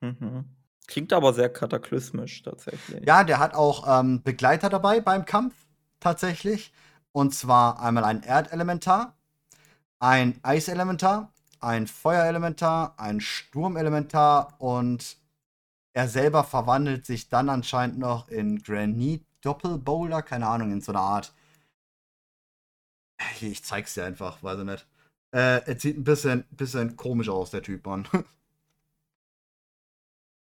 Mhm. Klingt aber sehr kataklysmisch tatsächlich.
Ja, der hat auch ähm, Begleiter dabei beim Kampf, tatsächlich. Und zwar einmal ein Erdelementar, ein Eiselementar, ein Feuerelementar, ein Sturmelementar und er selber verwandelt sich dann anscheinend noch in Granit Doppelboulder, keine Ahnung, in so einer Art. Ich zeig's dir einfach, weiß ich nicht. Äh, er sieht ein bisschen, bisschen komisch aus, der Typ, Mann.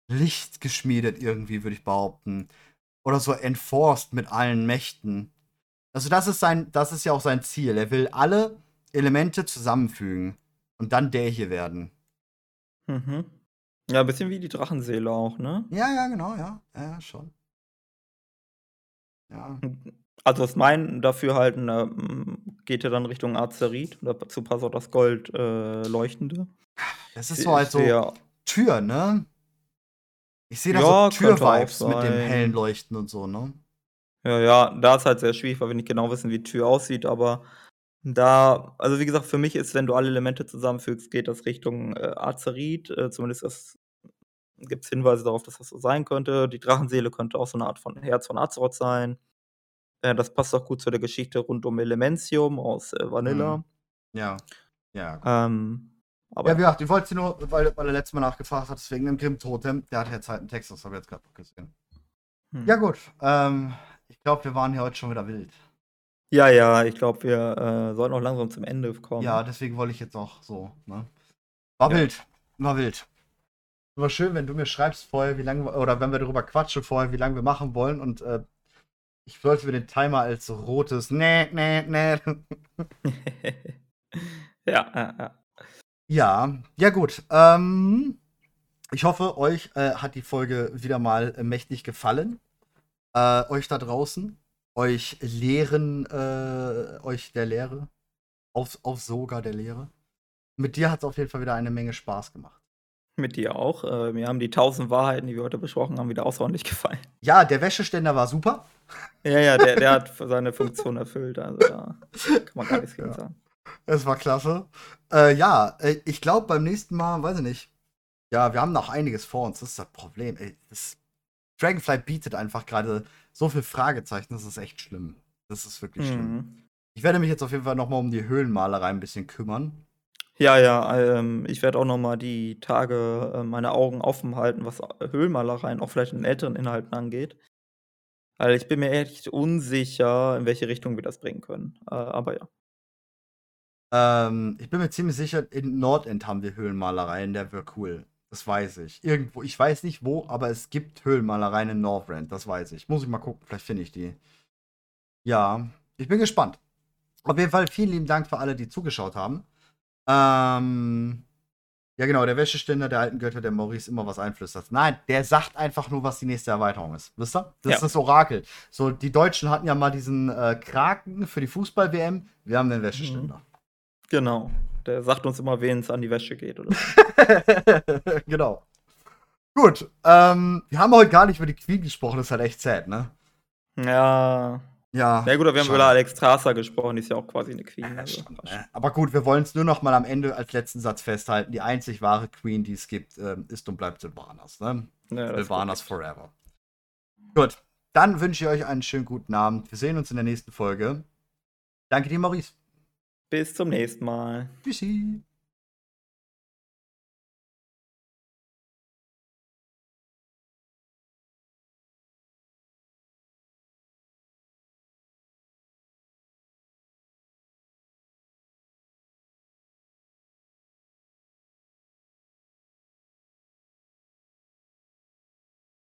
Licht geschmiedet irgendwie, würde ich behaupten. Oder so enforced mit allen Mächten. Also das ist sein, das ist ja auch sein Ziel. Er will alle Elemente zusammenfügen und dann der hier werden.
Mhm. Ja, ein bisschen wie die Drachenseele auch, ne?
Ja, ja, genau, ja. Ja, schon. Ja.
Also aus meinem Dafürhalten äh, geht er dann Richtung Azerit. Dazu passt auch das Gold äh, leuchtende.
Das ist so halt so Tür, ne? Ich sehe da
Ja,
so Tür-Vibes mit dem hellen Leuchten und so, ne?
Ja, ja, da ist halt sehr schwierig, weil wir nicht genau wissen, wie die Tür aussieht, aber da, also wie gesagt, für mich ist, wenn du alle Elemente zusammenfügst, geht das Richtung äh, Azerit. Äh, zumindest gibt es Hinweise darauf, dass das so sein könnte. Die Drachenseele könnte auch so eine Art von Herz von Azeroth sein. Äh, das passt auch gut zu der Geschichte rund um Elementium aus äh, Vanilla.
Mhm. Ja. Ja.
Ähm, aber
Ja, wie gesagt, ich wollte sie nur, weil, weil er letztes Mal nachgefragt hat, deswegen dem Grimm-Totem. Der hat jetzt halt einen Text, das habe ich jetzt gerade gesehen.
hm.
Ja, gut. Ähm, ich glaube, wir waren hier heute schon wieder wild.
Ja, ja, ich glaube, wir äh, sollten auch langsam zum Ende kommen.
Ja, deswegen wollte ich jetzt auch so, ne? War
Ja.
wild. War wild. War schön, wenn du mir schreibst vorher, wie lange, oder wenn wir darüber quatschen vorher, wie lange wir machen wollen und äh, ich sollte mir den Timer als rotes, nee, nee, nee.
ja, ja, ja.
Ja, ja gut. Ähm, ich hoffe, euch äh, hat die Folge wieder mal äh, mächtig gefallen. Äh, euch da draußen. Euch lehren, äh, euch der Lehre. Auf, auf sogar der Lehre. Mit dir hat es auf jeden Fall wieder eine Menge Spaß gemacht.
Mit dir auch. Äh, mir haben die tausend Wahrheiten, die wir heute besprochen haben, wieder außerordentlich gefallen.
Ja, der Wäscheständer war super.
Ja, ja, der, der hat seine Funktion erfüllt. Also da kann man gar nichts gegen
Ja.
sagen.
Es war klasse. Äh, ja, äh, ich glaube beim nächsten Mal, weiß ich nicht. Ja, wir haben noch einiges vor uns. Das ist das Problem. Ey, das Dragonfly bietet einfach gerade so viel Fragezeichen. Das ist echt schlimm. Das ist wirklich schlimm.
Mhm.
Ich werde mich jetzt auf jeden Fall nochmal um die Höhlenmalerei ein bisschen kümmern.
Ja, ja, ähm, ich werde auch noch mal die Tage äh, meine Augen offen halten, was Höhlenmalereien auch vielleicht in älteren Inhalten angeht. Weil ich bin mir echt unsicher, in welche Richtung wir das bringen können. Äh, aber ja.
Ähm, ich bin mir ziemlich sicher, in Nordend haben wir Höhlenmalereien, der wäre cool. Das weiß ich. Irgendwo, ich weiß nicht wo, aber es gibt Höhlenmalereien in Northrend, das weiß ich. Muss ich mal gucken, vielleicht finde ich die. Ja, ich bin gespannt. Auf jeden Fall vielen lieben Dank für alle, die zugeschaut haben. Ähm, ja, genau, der Wäscheständer der alten Götter, der Maurice immer was einflüstert. Nein, der sagt einfach nur, was die nächste Erweiterung ist. Wisst ihr? Das
Ja.
ist das Orakel. So, die Deutschen hatten ja mal diesen äh, Kraken für die Fußball-WM. Wir haben den Wäscheständer.
Genau. Der sagt uns immer, wen es an die Wäsche geht. Oder so.
genau. Gut, ähm, wir haben heute gar nicht über die Queen gesprochen, das ist halt echt sad, ne?
ja.
Ja.
Ja, gut, aber wir haben
schade.
über Alex Strasser gesprochen, die ist ja auch quasi eine Queen. Also.
Äh, Aber gut, wir wollen es nur noch mal am Ende als letzten Satz festhalten. Die einzig wahre Queen, die es gibt, ähm, ist und bleibt Sylvanas, ne?
Ja,
Sylvanas forever. Gut, dann wünsche ich euch einen schönen guten Abend. Wir sehen uns in der nächsten Folge. Danke dir, Maurice.
Bis zum nächsten Mal.
Tschüssi.